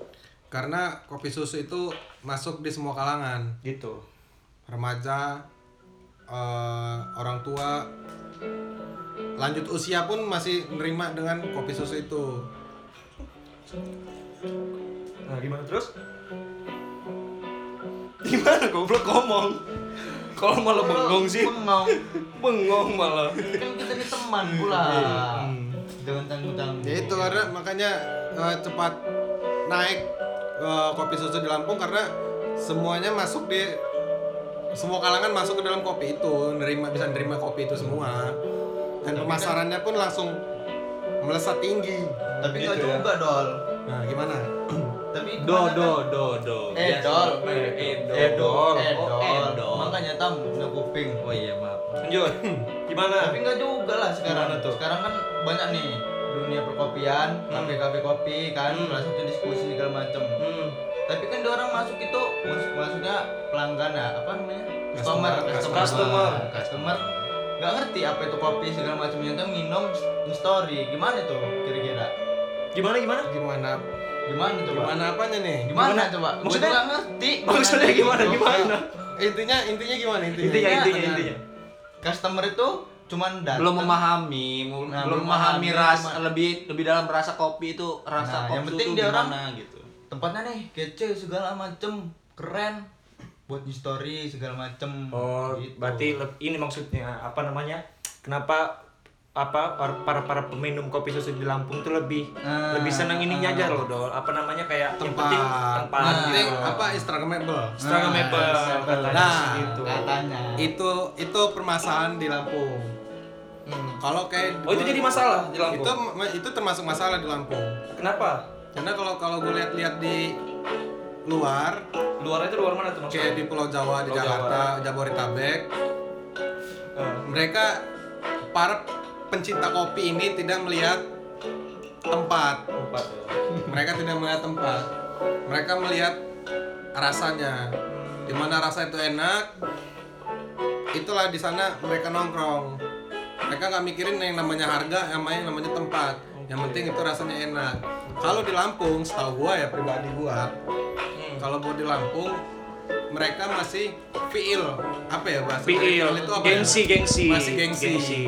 karena kopi susu itu masuk di semua kalangan Gitu. remaja, eh, orang tua, lanjut usia pun masih menerima dengan kopi susu itu. Nah, gimana terus? Gimana goblok ngomong? Kalau malah bengong sih. Bengong. Bengong malah. Kan kita ini teman pula. Hmm. Jangan tanggung-tanggung. Ya itu karena makanya eh, cepat naik eh, kopi susu di Lampung karena semuanya masuk di semua kalangan masuk ke dalam kopi itu, nerima bisa nerima kopi itu semua. Dan pemasarannya pun langsung melesat tinggi. Tapi nggak Gitu ya. juga, Dol. Nah, gimana? Tapi Do, do, kan- do, do. Eh, dol. pakai Edo. Edol. Eh, Oh, Dol. Edol. Makanya tam punya kuping. Oh iya, maaf. Lanjut. (laughs) Gimana? Tapi nggak juga lah sekarang. Tuh? Sekarang kan banyak nih dunia perkopian, kafe-kafe kopi kan, Hmm. satu diskusi segala macem. Hmm. Tapi kan dia orang masuk itu maksudnya pelanggan ya, apa namanya? Customer, Customer. customer. Customer. Nggak ngerti apa itu kopi segala macam yang tuh minum in story. Gimana tuh kira-kira? Gimana gimana? Gimana? Gimana coba? Gimana apanya nih? Gimana, Gimana? coba? Maksudnya- nggak ngerti. (laughs) Maksudnya gimana gimana? Intinya intinya gimana intinya? Intinya intinya Intinya- intinya. Customer itu cuman datang. belum memahami, Nah, belum memahami memahami, rasa cuma- lebih lebih dalam rasa kopi itu rasa Nah, yang kopi penting itu dia orang- gimana gitu. tempatnya nih kece segala macem keren buat di story segala macem Oh, Gitu. berarti ini maksudnya apa namanya? Kenapa apa para para, para peminum kopi susu di Lampung tuh lebih Ah, lebih seneng ininya ah. aja loh dol apa namanya kayak yang tempat penting tempat Yang penting gitu. apa instagramable Instagramable Ah, katanya Nah, gitu. katanya itu itu permasalahan di Lampung Hmm. kalau kayak Oh itu jadi masalah di Lampung. itu itu termasuk masalah di Lampung Kenapa? karena kalau kalau gue lihat-lihat di luar. Luar itu luar mana tuh kayak di Pulau Jawa di Pulau Jakarta Jabodetabek. Eh, mereka para pencinta kopi ini tidak melihat tempat. Tempat ya. mereka tidak melihat tempat. Mereka melihat rasanya. Di mana rasa itu enak itulah di sana mereka nongkrong. Mereka nggak mikirin yang namanya harga yang namanya namanya tempat. Yang penting itu rasanya enak. Kalau di Lampung setahu gua ya pribadi gua Hmm. kalau buat di Lampung mereka masih feel apa ya bahasa feel itu apa ya? gengsi gengsi masih gengsi.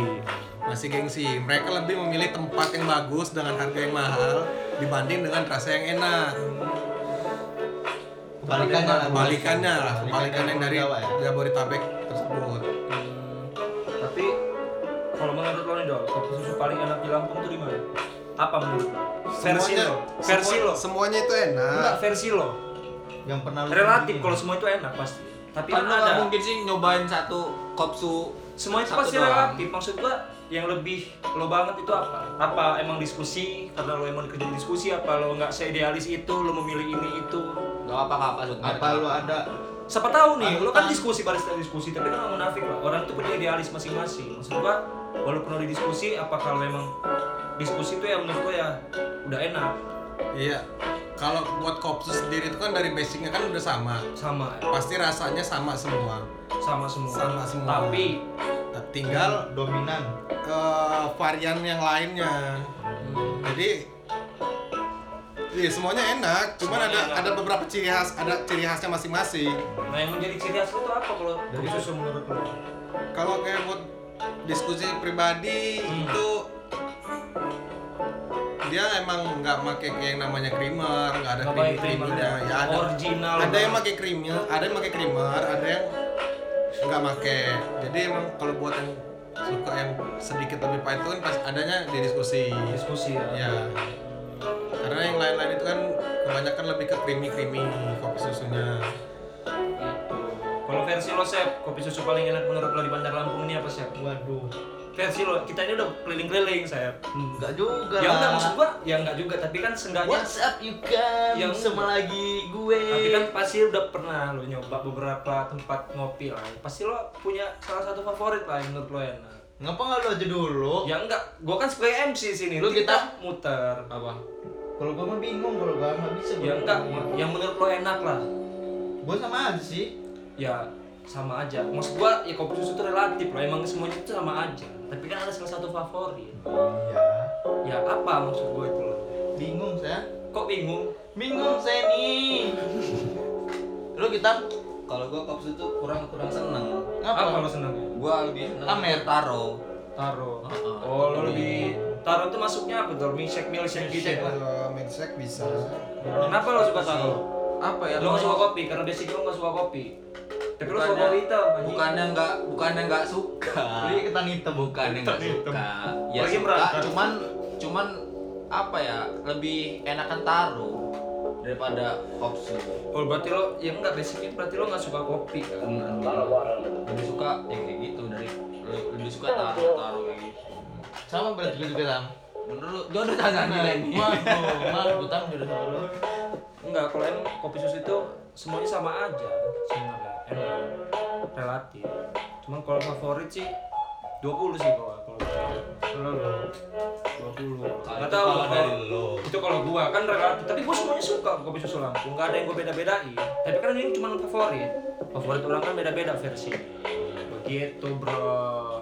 masih gengsi mereka lebih memilih tempat yang bagus dengan harga yang mahal dibanding dengan rasa yang enak kebalikannya lah kebalikannya lah kebalikannya yang dari Jawa ya Jabodetabek tersebut Tapi kalau menurut lo nih dol, kopi susu paling enak di Lampung tuh di mana? Apa menurut lo? Versi lo, versi lo. semuanya itu enak Enggak versi lo. Yang pernah lu Relatif kalau semua itu enak pasti. Tapi Kan nggak ada. mungkin sih nyobain satu kopsu Semua itu pasti relatif. Maksud gua yang lebih lo banget itu apa? Apa emang diskusi karena lo emang kerja di diskusi apa lo nggak seidealis itu lo memilih ini itu Gak apa apa Sud. apa lu ada siapa tahu nih lo kan diskusi barista diskusi tapi kan nggak munafik lah orang itu punya idealis masing-masing maksud gua walaupun lo di diskusi apa kalau emang diskusi itu ya menurut gua ya udah enak iya. Kalau buat kopsu sendiri itu kan dari basicnya kan udah sama. Sama. Pasti rasanya sama semua. Sama semua. Sama semua. tapi Nah, tinggal dominan. Eh, varian yang lainnya. Jadi Iya semuanya enak, cuman Semuanya ada enak. ada beberapa ciri khas, ada ciri khasnya masing-masing. nah yang menjadi ciri khas itu apa kalau kopi susu menurut lo? Kalau kayak buat diskusi pribadi Hmm. itu dia emang nggak pakai kayak yang namanya creamer, nggak ada cream creamnya. ya? Ada Original ada yang pakai creamnya, ada yang pakai creamer, ada yang nggak pakai. Jadi emang kalau buat yang suka yang sedikit lebih pahit itu kan pas adanya di diskusi. diskusi ya Ya. Karena yang lain-lain itu kan kebanyakan lebih ke creamy-creamy kopi susunya. Kalau versi lo Sep, kopi susu paling enak menurut lo di Bandar Lampung ini apa Sep? waduh Versi lo, kita ini udah keliling-keliling Sep. enggak juga Ya enggak maksud gua, ya enggak juga, tapi kan seenggaknya What's up you kan Yang- sama lagi gue tapi kan pasti udah pernah lo nyoba beberapa tempat ngopi lah. Pasti lo punya salah satu favorit lah yang menurut lo enak. ngapa nggak lu aja dulu Ya enggak, gua kan sebagai MC sini, lu kita muter. Apa? kalau gue mah bingung kalau gue nggak bisa Ya gua. enggak, yang menurut lo enak lah. gue sama aja sih Ya sama aja. Maksud gua ya kopi susu itu relatif lah, emang semuanya itu sama aja. Tapi kan ada salah satu favorit. iya Ya apa maksud gua itu bingung saya Kok bingung? bingung saya nih lu kita Kalau gua kopsu tuh kurang kurang seneng. Apa ngapa lo seneng? Gua lebih seneng Amer. taro. Taro. Heeh. Oh, lo lebih taro itu masuknya apa tuh? Milkshake, milkshake gitu ya? Kalau milkshake bisa. Kenapa lo suka taro? Apa ya? Lo nggak suka kopi karena basic lo nggak suka kopi. Tapi lo suka kopi hitam. Bukannya nggak bukannya nggak suka. beli ketan hitam Bukannya nggak suka. Ya Apalagi suka, cuman cuman apa ya? Lebih enakan taro daripada kopsu. Oh, berarti lo ya enggak basicnya berarti lo nggak suka kopi kan? Lebih suka yang kayak gitu dari lebih suka taro taro kayak gitu. sama berarti gue juga tam Menurut jodoh jangan gila ini. waduh gue tam jodoh sama lu Enggak, kalau emang kopi susu itu semuanya sama aja. Sebenarnya. Enak, relatif. Cuman kalau favorit sih 20 sih kalau kalau lo lo 20. Nah, Enggak itu tahu kalau dari lo. itu kalau gua. Kan relatif. Tapi gua semuanya suka kopi susu Lampung nggak ada yang gua beda-bedain. Tapi kan ini cuma favorit. Favorit orang kan beda-beda versi. Begitu bro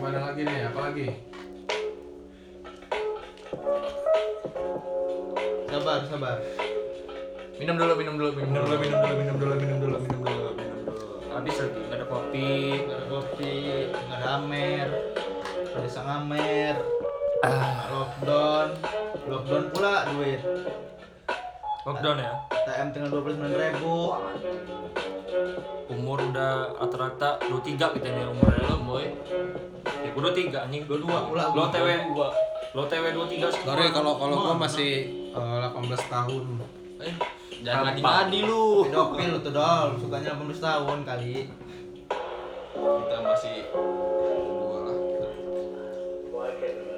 Gimana lagi nih? Apa lagi? sabar sabar Minum dulu, minum dulu, minum minum dulu. minum dulu minum dulu minum dulu minum dulu minum dulu habis lagi nggak ada kopi nggak ada kopi nggak ada amer ada sang amer lockdown lockdown pula duit lockdown ya TM tinggal dua puluh sembilan ribu umur udah rata-rata 23 kita nih umurnya lo boy. Ya gue 23 anjing 22 lo TW lo TW 23 semua Sorry kalau kalau gua masih eh, 18 tahun. Eh, jangan lu. pedofil lu tuh dol. Sukanya 18 tahun kali. Kita masih dua lah.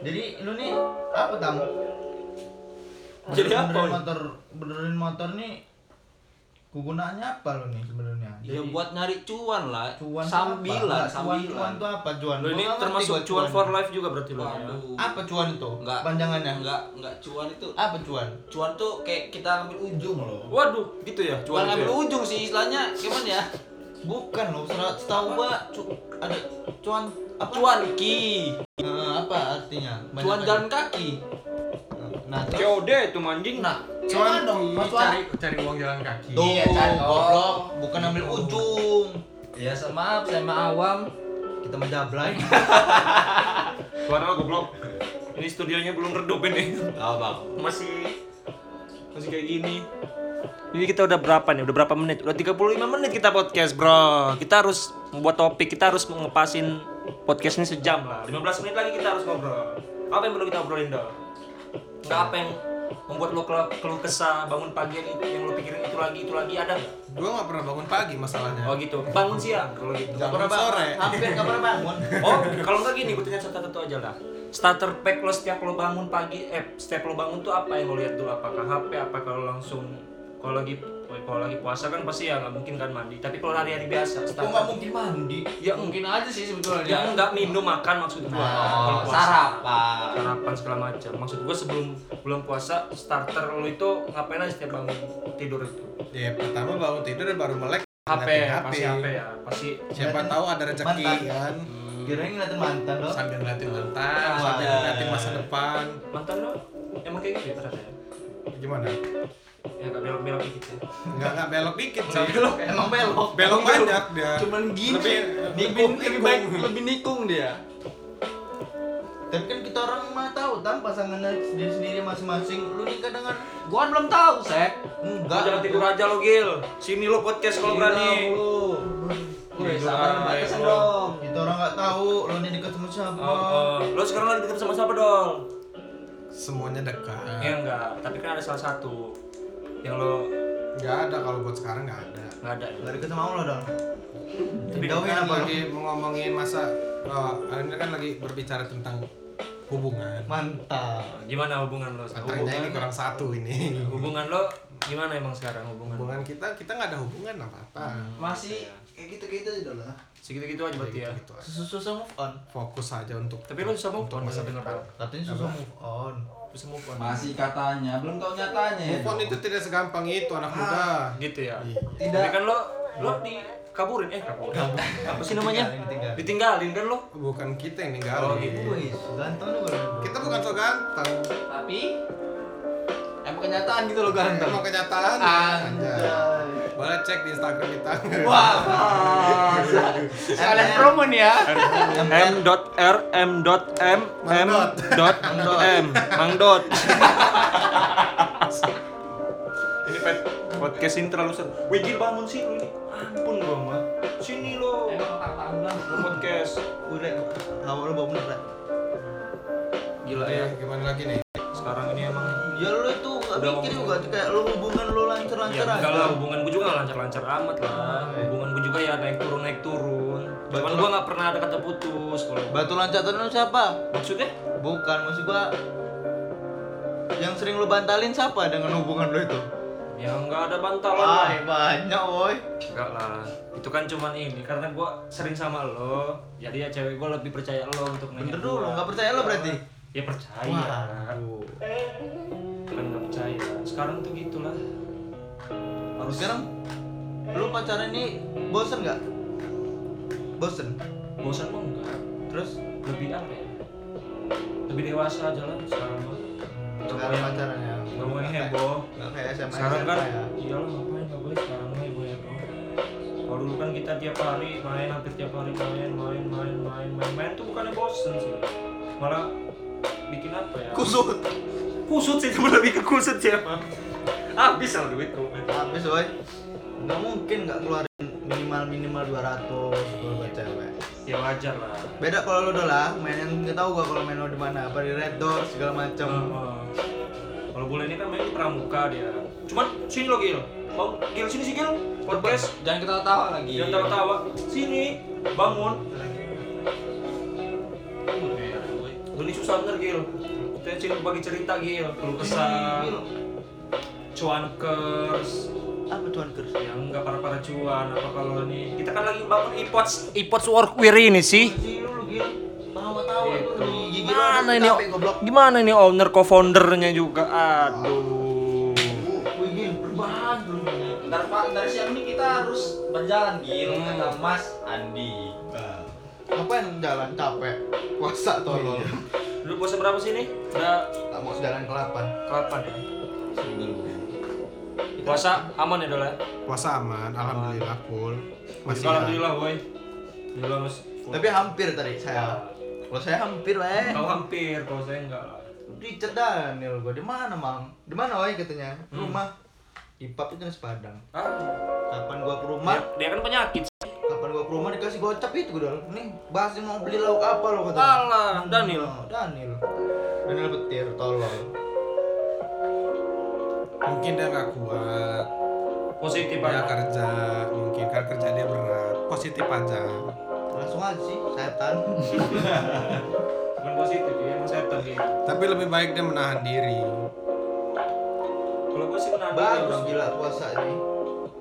jadi lu nih apa tam? Jadi apa benerin motor benerin motor nih kegunaannya apa lu nih sebenarnya Ya buat nyari cuan lah. cuan sambilan, apa? Nggak, cuan sambilan. cuan tuh apa cuan lo ini termasuk cuan gua for life juga berarti lo ya apa cuan itu Enggak. panjangannya Enggak, enggak cuan itu. apa cuan Cuan tuh kayak kita ambil ujung loh. waduh gitu ya Cuan cuan ambil itu ya? ujung sih istilahnya. Gimana ya? bukan loh serat setahu gua cu- ada cuan apa Cuan ki. Eh, apa artinya Banyak Cuan jalan kaki. Nah terus COD itu manjing Nah, Cuan gimana dong? cari cari uang jalan kaki. Tuh, Iya, cari. goblok, bukan ambil ujung. Ya maaf, saya mah awam. Kita menjablay. (laughs) suara lo goblok ini studionya belum redup ini Oh, Bang. masih masih kayak gini ini kita udah berapa nih? Udah berapa menit? Udah 35 menit kita podcast, bro. Kita harus membuat topik, kita harus ngepasin podcast ini sejam lah. 15 menit lagi kita harus ngobrol. Apa yang perlu kita obrolin, dong? Nggak apa yang membuat lo keluh, keluh kesah, bangun pagi yang, itu- yang lo pikirin itu lagi, itu lagi, ada? Gua nggak pernah bangun pagi masalahnya. Oh gitu, bangun siang kalau gitu. Jangan pernah bangun. sore. Hampir nggak pernah bangun. (laughs) Oh, kalau nggak gini, gue tanya satu-satu aja lah. Starter pack lo setiap lo bangun pagi, eh setiap lo bangun tuh apa yang lo lihat dulu? Apakah HP? Apa kalau langsung kalau lagi kalau lagi puasa kan pasti ya nggak mungkin kan mandi. Tapi kalau hari-hari biasa, Kok starter. nggak mungkin mandi? Ya Mungkin aja sih sebetulnya. Ya enggak minum makan maksud gua. Oh, puasa. sarapan. Sarapan segala macam. Maksud gua sebelum bulan puasa starter lo itu ngapain aja setiap bangun tidur itu? Ya pertama bangun tidur dan baru melek. HP, ngeliatin pasti HP ya. Pasti Siapa tahu ada rezeki Mantan. kan. Kirain ngeliatin mantan loh. Sambil ngeliatin mantan, sambil ngeliatin masa depan. mantan lo emang kayak gitu ya ternyata ya? Gimana? Ya agak belok-belok dikit ya. Enggak enggak belok dikit sih. Emang belok. Belok banyak dia. Cuman gini. Lebih lebih, lebih baik lebih nikung dia. Tapi kan kita orang mah tahu tam pasangannya sendiri sendiri masing-masing. Lu nikah dengan Gua belum tahu, Sek. Enggak, jangan tidur aja lo, Gil. Sini lo podcast kalau berani. Wih, Tidur sabar batasan lo. dong. Kita orang nggak tahu lu nih nikah sama siapa. Oh, oh. Lo sekarang lagi deket sama siapa, Dol? semuanya dekat. Ya enggak, tapi kan ada salah satu yang lo Enggak ada kalau buat sekarang enggak ada. enggak ada. Nggak deket sama Allah dong. Tapi Kan apa? lagi ngomongin masa oh, ini kan lagi berbicara tentang hubungan. Mantap. Gimana hubungan lo? Katanya ini kurang satu ini. hubungan lo gimana emang sekarang hubungan? Hubungan kita kita nggak ada hubungan apa-apa. Masih Kayak gitu-gitu aja dong lah. Segitu-gitu aja berarti ya. Gitu aja. Susah move on. Fokus aja untuk Tapi lo bisa move on masa. Dol. Katanya susah move on. Bisa move on. masih katanya, belum tahu nyatanya ya. Move on itu tidak segampang itu anak muda. Gitu ya. Iya. Tapi kan lo lo dikaburin eh kaburin. Apa sih namanya? Ditinggalin, ditinggalin. Ditinggalin kan lo? Bukan kita yang Oh, ninggalin. gitu. Wih, ganteng. Kita bukan so ganteng. Tapi emang kenyataan gitu loh ganteng. Emang kenyataan. Anjay. Boleh cek di Instagram kita. (laughs) Wah, sekalian promo nih ya. M dot R M dot M M dot M Mang dot ini pet podcast ini terlalu seru Wih Gil bangun sih lu ini ampun gua mah sini lo lo podcast Udah, lu bau bener. Rek. gila ya gimana lagi nih? sekarang ini emang Ya lu itu gak Udah mikir juga kayak lu hubungan lu ya lancar-lancar aja. enggak lah hubungan gua juga gak lancar-lancar amat lah hubungan gua juga ya naik turun naik turun cuman Betul. gua gak pernah ada kata putus kalau Batu loncatan lu siapa? maksudnya Bukan, maksud gua yang sering lu bantalin siapa dengan hubungan lu itu? ya nggak ada bantalan lah Wah, banyak woi. Enggak lah, itu kan cuman ini karena gua sering sama lo, jadi ya cewek gua lebih percaya lo untuk nanya Bener dulu, nggak percaya lo berarti? Ya percaya. Waduh. Kan nggak percaya. Sekarang tuh gitulah. Harus Sekarang lu pacaran ini bosen nggak? Bosen. bosan mah enggak. Terus Lebih apa ya? Lebih dewasa aja lah sekarang mau sekarang yang- pacarannya nggak mau yang heboh. Nggak kayak SMA Sekarang kan, ya. iyalah ngapain nggak boleh sekarang mah heboh heboh. Kalau dulu kan kita tiap hari main, hampir tiap hari main, main, main, main, main, main tuh bukannya bosen sih, malah bikin apa ya? Kusut. Kusut sih (laughs) cuma lebih ke kusut sih emang habis lah duit tuh Habis woi. Nggak mungkin nggak keluarin minimal minimal 200 kalau buat cewek Ya wajar lah. beda kalau lu udah lah main yang nggak tahu gua kalau main lo di mana apa di red door segala macam Heeh. Kalau boleh ini kan main di pramuka dia. Cuman sini lo Gil. Mau Gil sini sih Gil. Podcast. Jangan ketawa-tawa lagi. Jangan tawa-tawa. Sini. Bangun. Ini susah bener Gil. Kita sini bagi cerita Gil. Perlu kesah. Cuankers. apa tuan kers Ya enggak para-para cuan apa kalau ini. Kita kan lagi bangun iPods iPods workware ini sih. Gitu. Gimana ini? Gimana ini owner co-foundernya juga? Aduh. lu Ntar Pak, dari siang ini kita harus berjalan Gil Hmm. kata Mas Andi. ngapain jalan capek puasa tolol Lu puasa berapa sih ini? Udah tak mau jalan ke 8 kapan ya? Puasa aman ya Dol ya? Puasa aman, alhamdulillah full. Masih Alhamdulillah boy. Alhamdulillah mas. tapi hampir tadi saya kalau saya hampir weh Kau hampir, kalau saya enggak lah. Richard Daniel gua di mana mang di mana weh katanya Hmm. rumah di pub itu nasi padang Ah, kapan gua ke rumah dia, dia kan penyakit. Gua ke rumah dikasih gocap itu gua nih bahas mau beli lauk apa lo katanya Alah, Daniel. Oh, Daniel Daniel petir tolol mungkin dia nggak kuat. Positif Dia aja. kerja, mungkin kan kerja dia berat. Positif aja. langsung aja sih setan (laughs) Bukan positif ya, emang setan gitu. Tapi lebih baik dia menahan diri. Kalau gue sih menahan diri bagus orang. gila puasa ini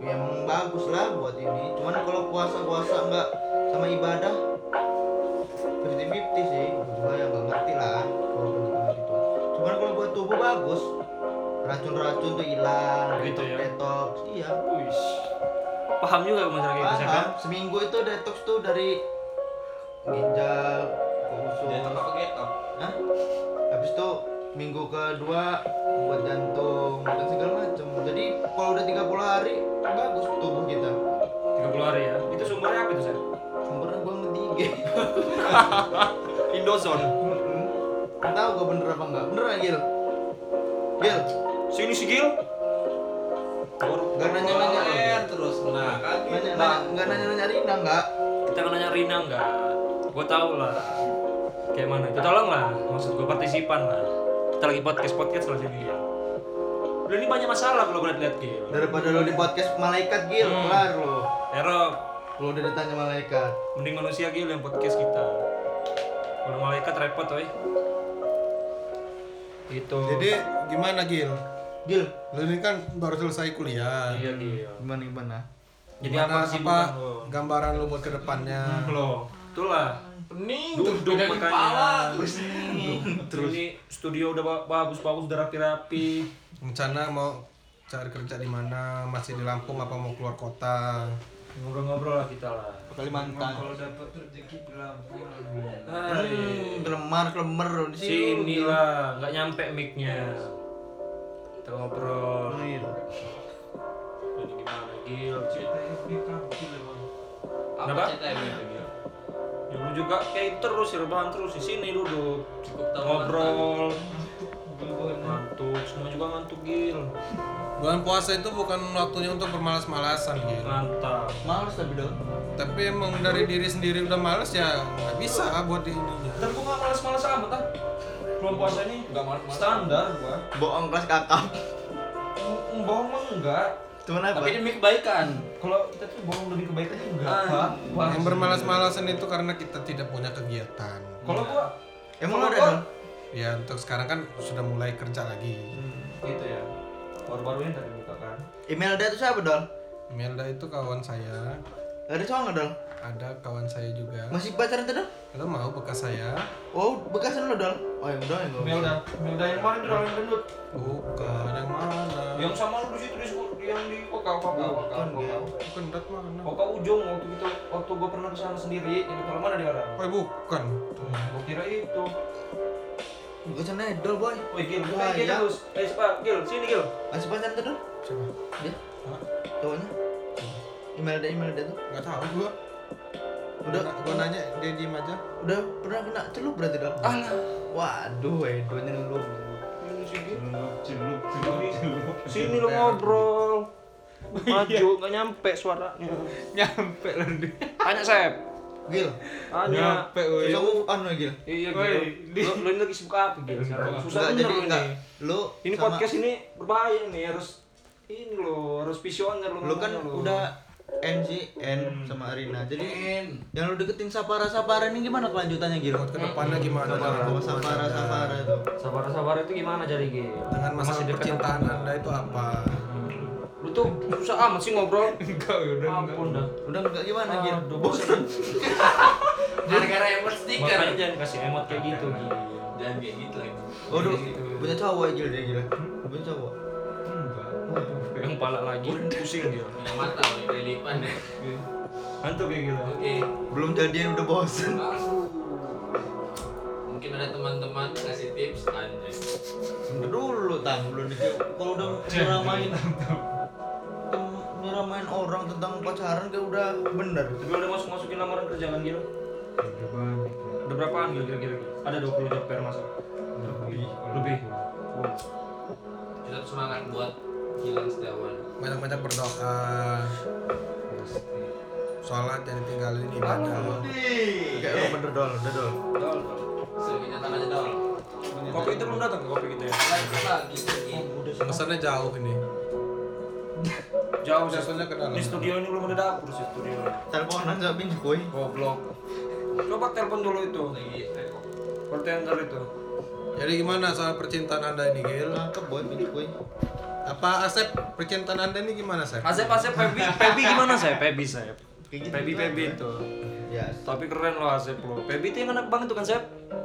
ya, emang bagus lah buat ini cuman kalau puasa puasa nggak sama ibadah 50-50 sih Gua juga yang nggak ngerti lah kalau gitu cuman kalau buat tubuh bagus racun-racun tuh hilang Gitu ya? detox iya Wih. Paham juga masalah kayak gitu kan? seminggu itu detox tuh dari ginjal ke usus Dia tetap getok. Hah? habis itu minggu kedua buat jantung dan segala macam jadi kalau udah 30 hari bagus tubuh kita 30 hari ya. Itu sumbernya apa itu, Sen? sumbernya gua ngerti IG (laughs) Indozone. Nggak tahu gua bener apa enggak bener Gil Gil Sini si Gil. Nggak nanya-nanya terus nah kan nanya gitu, nanya nanya nanya Rina enggak kita kan nanya Rina enggak? Gue tau lah. Kayak mana? Itu tolong lah. Maksud gue partisipan lah. Kita lagi podcast podcast lah sini Lu ini banyak masalah kalau gue lihat Gil. daripada lo di podcast malaikat Gil Hmm. kelar lo Erok. lo udah ditanya malaikat Mending manusia Gil yang podcast kita. Kalau malaikat repot, woy. Gitu. Jadi gimana Gil? Gil Lu ini kan baru selesai kuliah. iya Gil. gimana gimana Jadi Gimana, apa apa lo? gambaran lu buat ke depannya? Lo, itulah. Pening Duduk terus makanya. kepala terus. Terus ini studio udah ba- bagus-bagus, udah rapi-rapi. Rencana mau cari kerja di mana? Masih di Lampung apa mau keluar kota? Ngobrol-ngobrol lah kita lah. Kalimantan Kalau dapat rezeki di Lampung Hai. hmm, kelemar kelemar di sini lah, nggak nyampe mic-nya. Kita ngobrol. Gil. Ini gimana, Gil? Kenapa? Dulu juga kayak terus, rebahan terus di sini duduk. Cukup tahu Ngobrol. Ngantuk, semua juga ngantuk, Gil. Bulan puasa itu bukan waktunya untuk bermalas-malasan Gil. Mantap. males tapi dong Tapi emang dari diri sendiri udah males ya nggak bisa buat di ininya. Dan gua nggak malas-malas amat ah. Belum puasa ini Enggak malas-malas. standar gua. bohong kelas kakap Bohong mah enggak. Cuman apa Tapi demi kebaikan. Kalau kita tuh bohong lebih kebaikan enggak, Ah. Wah, Yang bermalas-malasan itu karena kita tidak punya kegiatan. Kalau gua emang ada dong Ya untuk sekarang kan sudah mulai kerja lagi. gitu ya. Baru-baru ini tadi buka kan. Imelda itu siapa dong Imelda itu kawan saya, ada cowok nggak dong ada kawan saya juga. masih pacaran tuh Lo mau bekas saya? oh bekasan lo dong oh yang udah yang Melda, Melda yang mana tuh yang gendut? Bukan yang mana? Yang sama lu di situ di yang di Oka, Oka, Bukan. Bukan berat mana? Oka ujung waktu itu waktu gua pernah ke sana sendiri, itu kalau mana dia orang? Oh bukan. Gua kira itu. bekasan idol boy Woi Gil, Wah, Gil, Gil iya. terus. Eh, Pak, Gil, sini Gil. masih pacaran tuh Siapa? dia cowoknya Imelda Imelda tuh Gak tahu gua. Udah Gua, gua nanya dia diem aja. udah pernah kena celup berarti dong Alah. waduh edonya lu Ini si Gil. Sini. lu ngobrol. maju nggak nyampe suaranya. Nyampe loh dia. tanya Sep Gil. Tanya. Nyampe woi. susah move on lo Gil. Iya Gil. Lo, lo ini lagi sibuk apa Gil? Susah Enggak, bener jadi lo enggak ini lu ini podcast ini berbahaya nih harus ini lo harus visioner lo lu kan ngomongnya lo. udah NGN sama Arina jadi yang lu deketin Sapara Sapara ini gimana kelanjutannya Gil? Buat ke depannya gimana? Sapara Jangan Sapara. Sapara itu sabar sabar itu gimana jadi Gil Dengan masalah Masih dekat percintaan anda itu apa? lu tuh susah amat sih ngobrol (laughs) Enggak udah enggak. ampun dah udah enggak gimana Gil? Aduh, bosan. (laughs) Gara-gara emot stiker. makanya jangan kasih emot kayak gitu Gil Jangan kayak gitu lagi. Oh, udah punya cowok ya Gil dia Gil. Punya cowok. Yang pala lagi pusing dia Yang mata oleh kelipan deh. Antuk kayak gitu Oke. Belum jadian udah bosen. Mungkin ada teman-teman kasih tips anjay. Udah dulu tang belum kalau udah nyeramain nyeramain orang tentang pacaran kayak udah bener. tapi udah masuk masukin lamaran kerja kan Gil Udah udah berapaan Gil kira-kira ada 20 job fair masuk Lebih. lebih Tetap semangat buat Gilang Setiawan. Banyak-banyak berdoa. Sholat yang ditinggalin ibadah. Kayak lu bener dol, udah dol. Dol. Sebenarnya aja dong. kopi itu belum datang ke kopi kita ya Lagi. Pesannya jauh ini. (laughs) jauh Jatuhnya ke dalam. di studio ini belum ada dapur sih studio Teleponan gak pinjam kuy. goblok coba telepon dulu itu bartender itu Jadi gimana soal percintaan anda ini Gil? Nangkep boy kuy. Apa Asep percintaan anda ini gimana Asep? Asep Asep Pebi Pebi (laughs) gimana saya Pebi saya Kayak gitu Pebi Pebi Boy. itu Ya, tapi keren loh Asep lo Pebi itu yang anak banget tuh kan Sep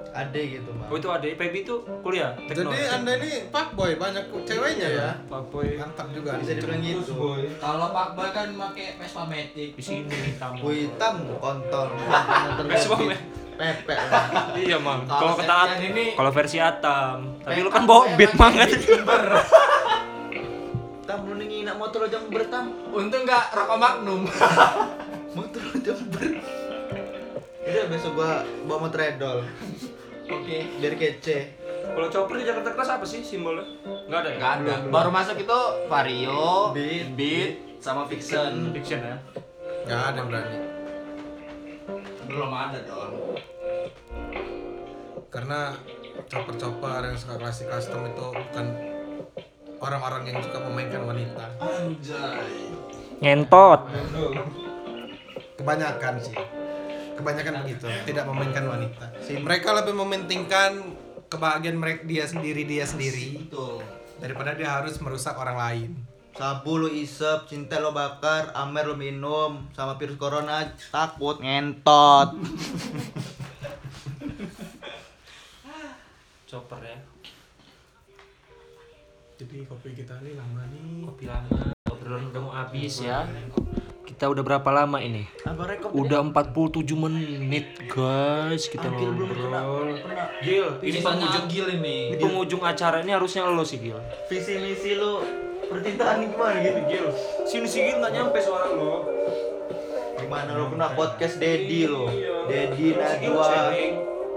ade gitu mah. oh itu ada Pebi itu kuliah tekno Jadi anda ini fuckboy banyak ceweknya ya? Pak Boy Mantap juga. Bisa dibilang gitu. Kalau Pak Boy kan pakai Vespa Matic. di sini Kuy hitam kontol. (laughs) Vespa, men. Pepe. iya mang Kalau kalau kata At- Septian ini- kalau versi Atam tapi lu kan bawa beat banget motor lo jam bertam. Untung nggak rokok Magnum. (laughs) Motor lo jam ber. Udah besok gua bawa motor redol Oke. biar kece. kalau chopper di Jakarta Keras apa sih simbolnya nggak ada ya Nggak ada. Baru masuk itu Vario, Beat. Beat, sama Fiction. fiction ya Gak ada yang berani. Belum ada dong. Karena chopper-chopper yang suka klasik custom itu bukan orang-orang yang suka memainkan wanita. Anjay. ngentot Kebanyakan sih. Kebanyakan begitu, tidak memainkan wanita. Mereka lebih mementingkan kebahagiaan mereka dia sendiri dia sendiri Betul. daripada dia harus merusak orang lain. Sabu lo isep, cinta lo bakar, amer lo minum, sama virus corona takut ngentot. (laughs) chopper ya Jadi kopi kita ini lama nih. kopi lama obrolan udah mau habis ya kita udah berapa lama ini udah 47 menit guys kita ngobrol. Gil ini penghujung Gil ini. ini penghujung acara ini harusnya lo sih Gil Visi misi lo percintaan ini gimana gitu? Gil sini sih Gil nggak nyampe suara lo Gimana lo kena podcast Dedi lo? Iya. Dedi Najwa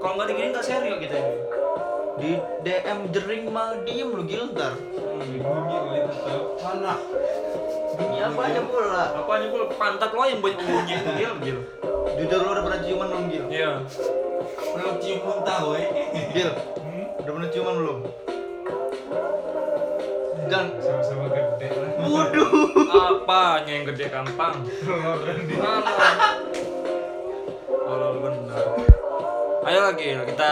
kalau nggak digini nggak serius kita ini di DM jering mah diem lo Gil ntar. Mana? Bunyi apa aja pula? apanya Gil pantat lo yang banyak bunyi itu Gil Gil Jujur lo udah pernah ciuman belum Gil? iya Belum cium muntah, woi. Gil, udah pernah ciuman belum? Dan Sama-sama gede lah. Waduh. apanya yang gede gampang Mana? Kalau lu benar. Ayo lagi kita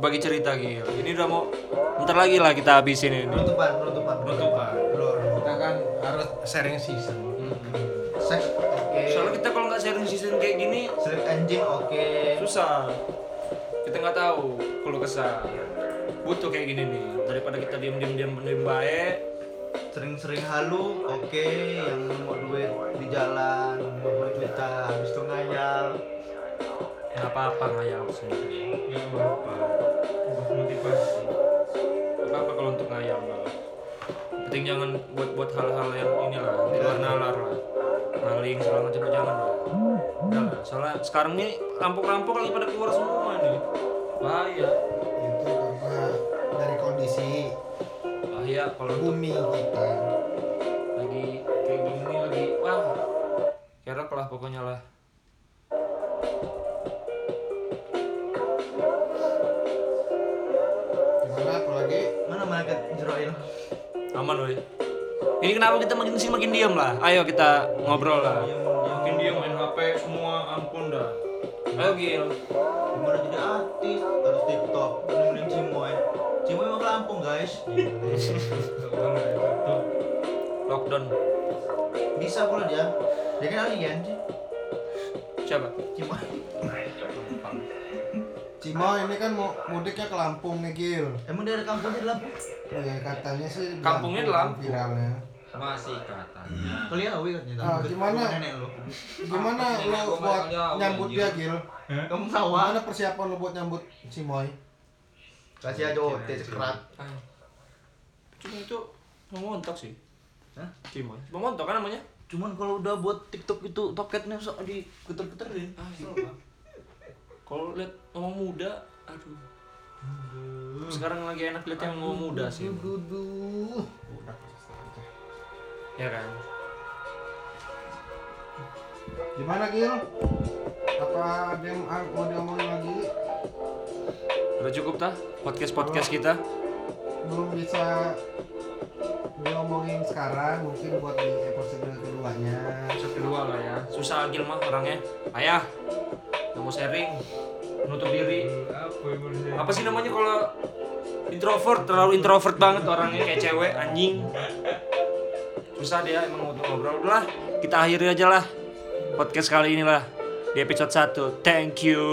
bagi cerita Gil. Ini udah mau bentar lagi lah kita habisin ini. Penutupan, penutupan, Penutupan. Belum. Kita kan harus sharing season. Seks oke. Soalnya kita kalau nggak sharing season kayak gini Sleep engine oke. susah. Kita nggak tahu kalau kesah. Butuh kayak gini nih daripada kita diem diem diem diem baik. Sering-sering halu oke. Yang mau duit di jalan 50 juta habis itu ngayal. Nggak apa-apa ngayal sendiri. Gak apa-apa. Buat motivasi. Nggak apa-apa kalau untuk ngayal malah. Penting jangan buat buat hal-hal yang inilah di luar nalar lah. Maling segala macam jangan lah. Udah lah. Soalnya sekarang nih rampok-rampok lagi pada keluar semua nih. Bahaya. Itu karena dari kondisi Bahaya kalau bumi kita. lagi kayak gini kerok lah pokoknya lah Israel? aman woi ini kenapa kita makin sini makin diam lah ayo kita ngobrol lah makin diam main hp semua ampun dah ayo gil Gimana jadi artis? Harus TikTok. Nemenin Cimoy. Cimoy mau ke Lampung guys. lockdown Bisa pula dia. Dia kan alien sih. siapa Cimoy. Cimo ini kan mau mudiknya ke Lampung nih Gil. Emang dia ada kampungnya di Lampung? Ya, katanya sih Kampungnya di Lampung. viralnya. Masih katanya. Keliawi katanya. Ah, gimana? Rumah Nenek lu. Gimana lo buat nyambut dia Gil? Kamu sawah. Mana persiapan lo buat nyambut Cimoy? Kasih aja OT sekerat. Cuma itu mau ngontok sih Hah? Cimoy mau ngontok kan namanya Cuman kalau udah buat TikTok itu toketnya sok diputer-puterin. ah kalau lihat orang muda aduh. Sekarang lagi enak lihat yang mau muda sih. Duduh. ya kan? Gimana Gil? Apa ada yang mau diomongin lagi? udah cukup tah? Podcast podcast kita? Belum bisa diomongin sekarang, mungkin buat di episode keduanya. episode kedua lah ya. Susah agil mah orangnya. Ayah nggak mau sharing menutup diri. Apa sih namanya kalau introvert? Terlalu introvert banget orangnya kayak cewek anjing. Susah dia emang untuk ngobrol. Udah lah kita akhiri aja lah podcast kali ini lah di episode 1 thank you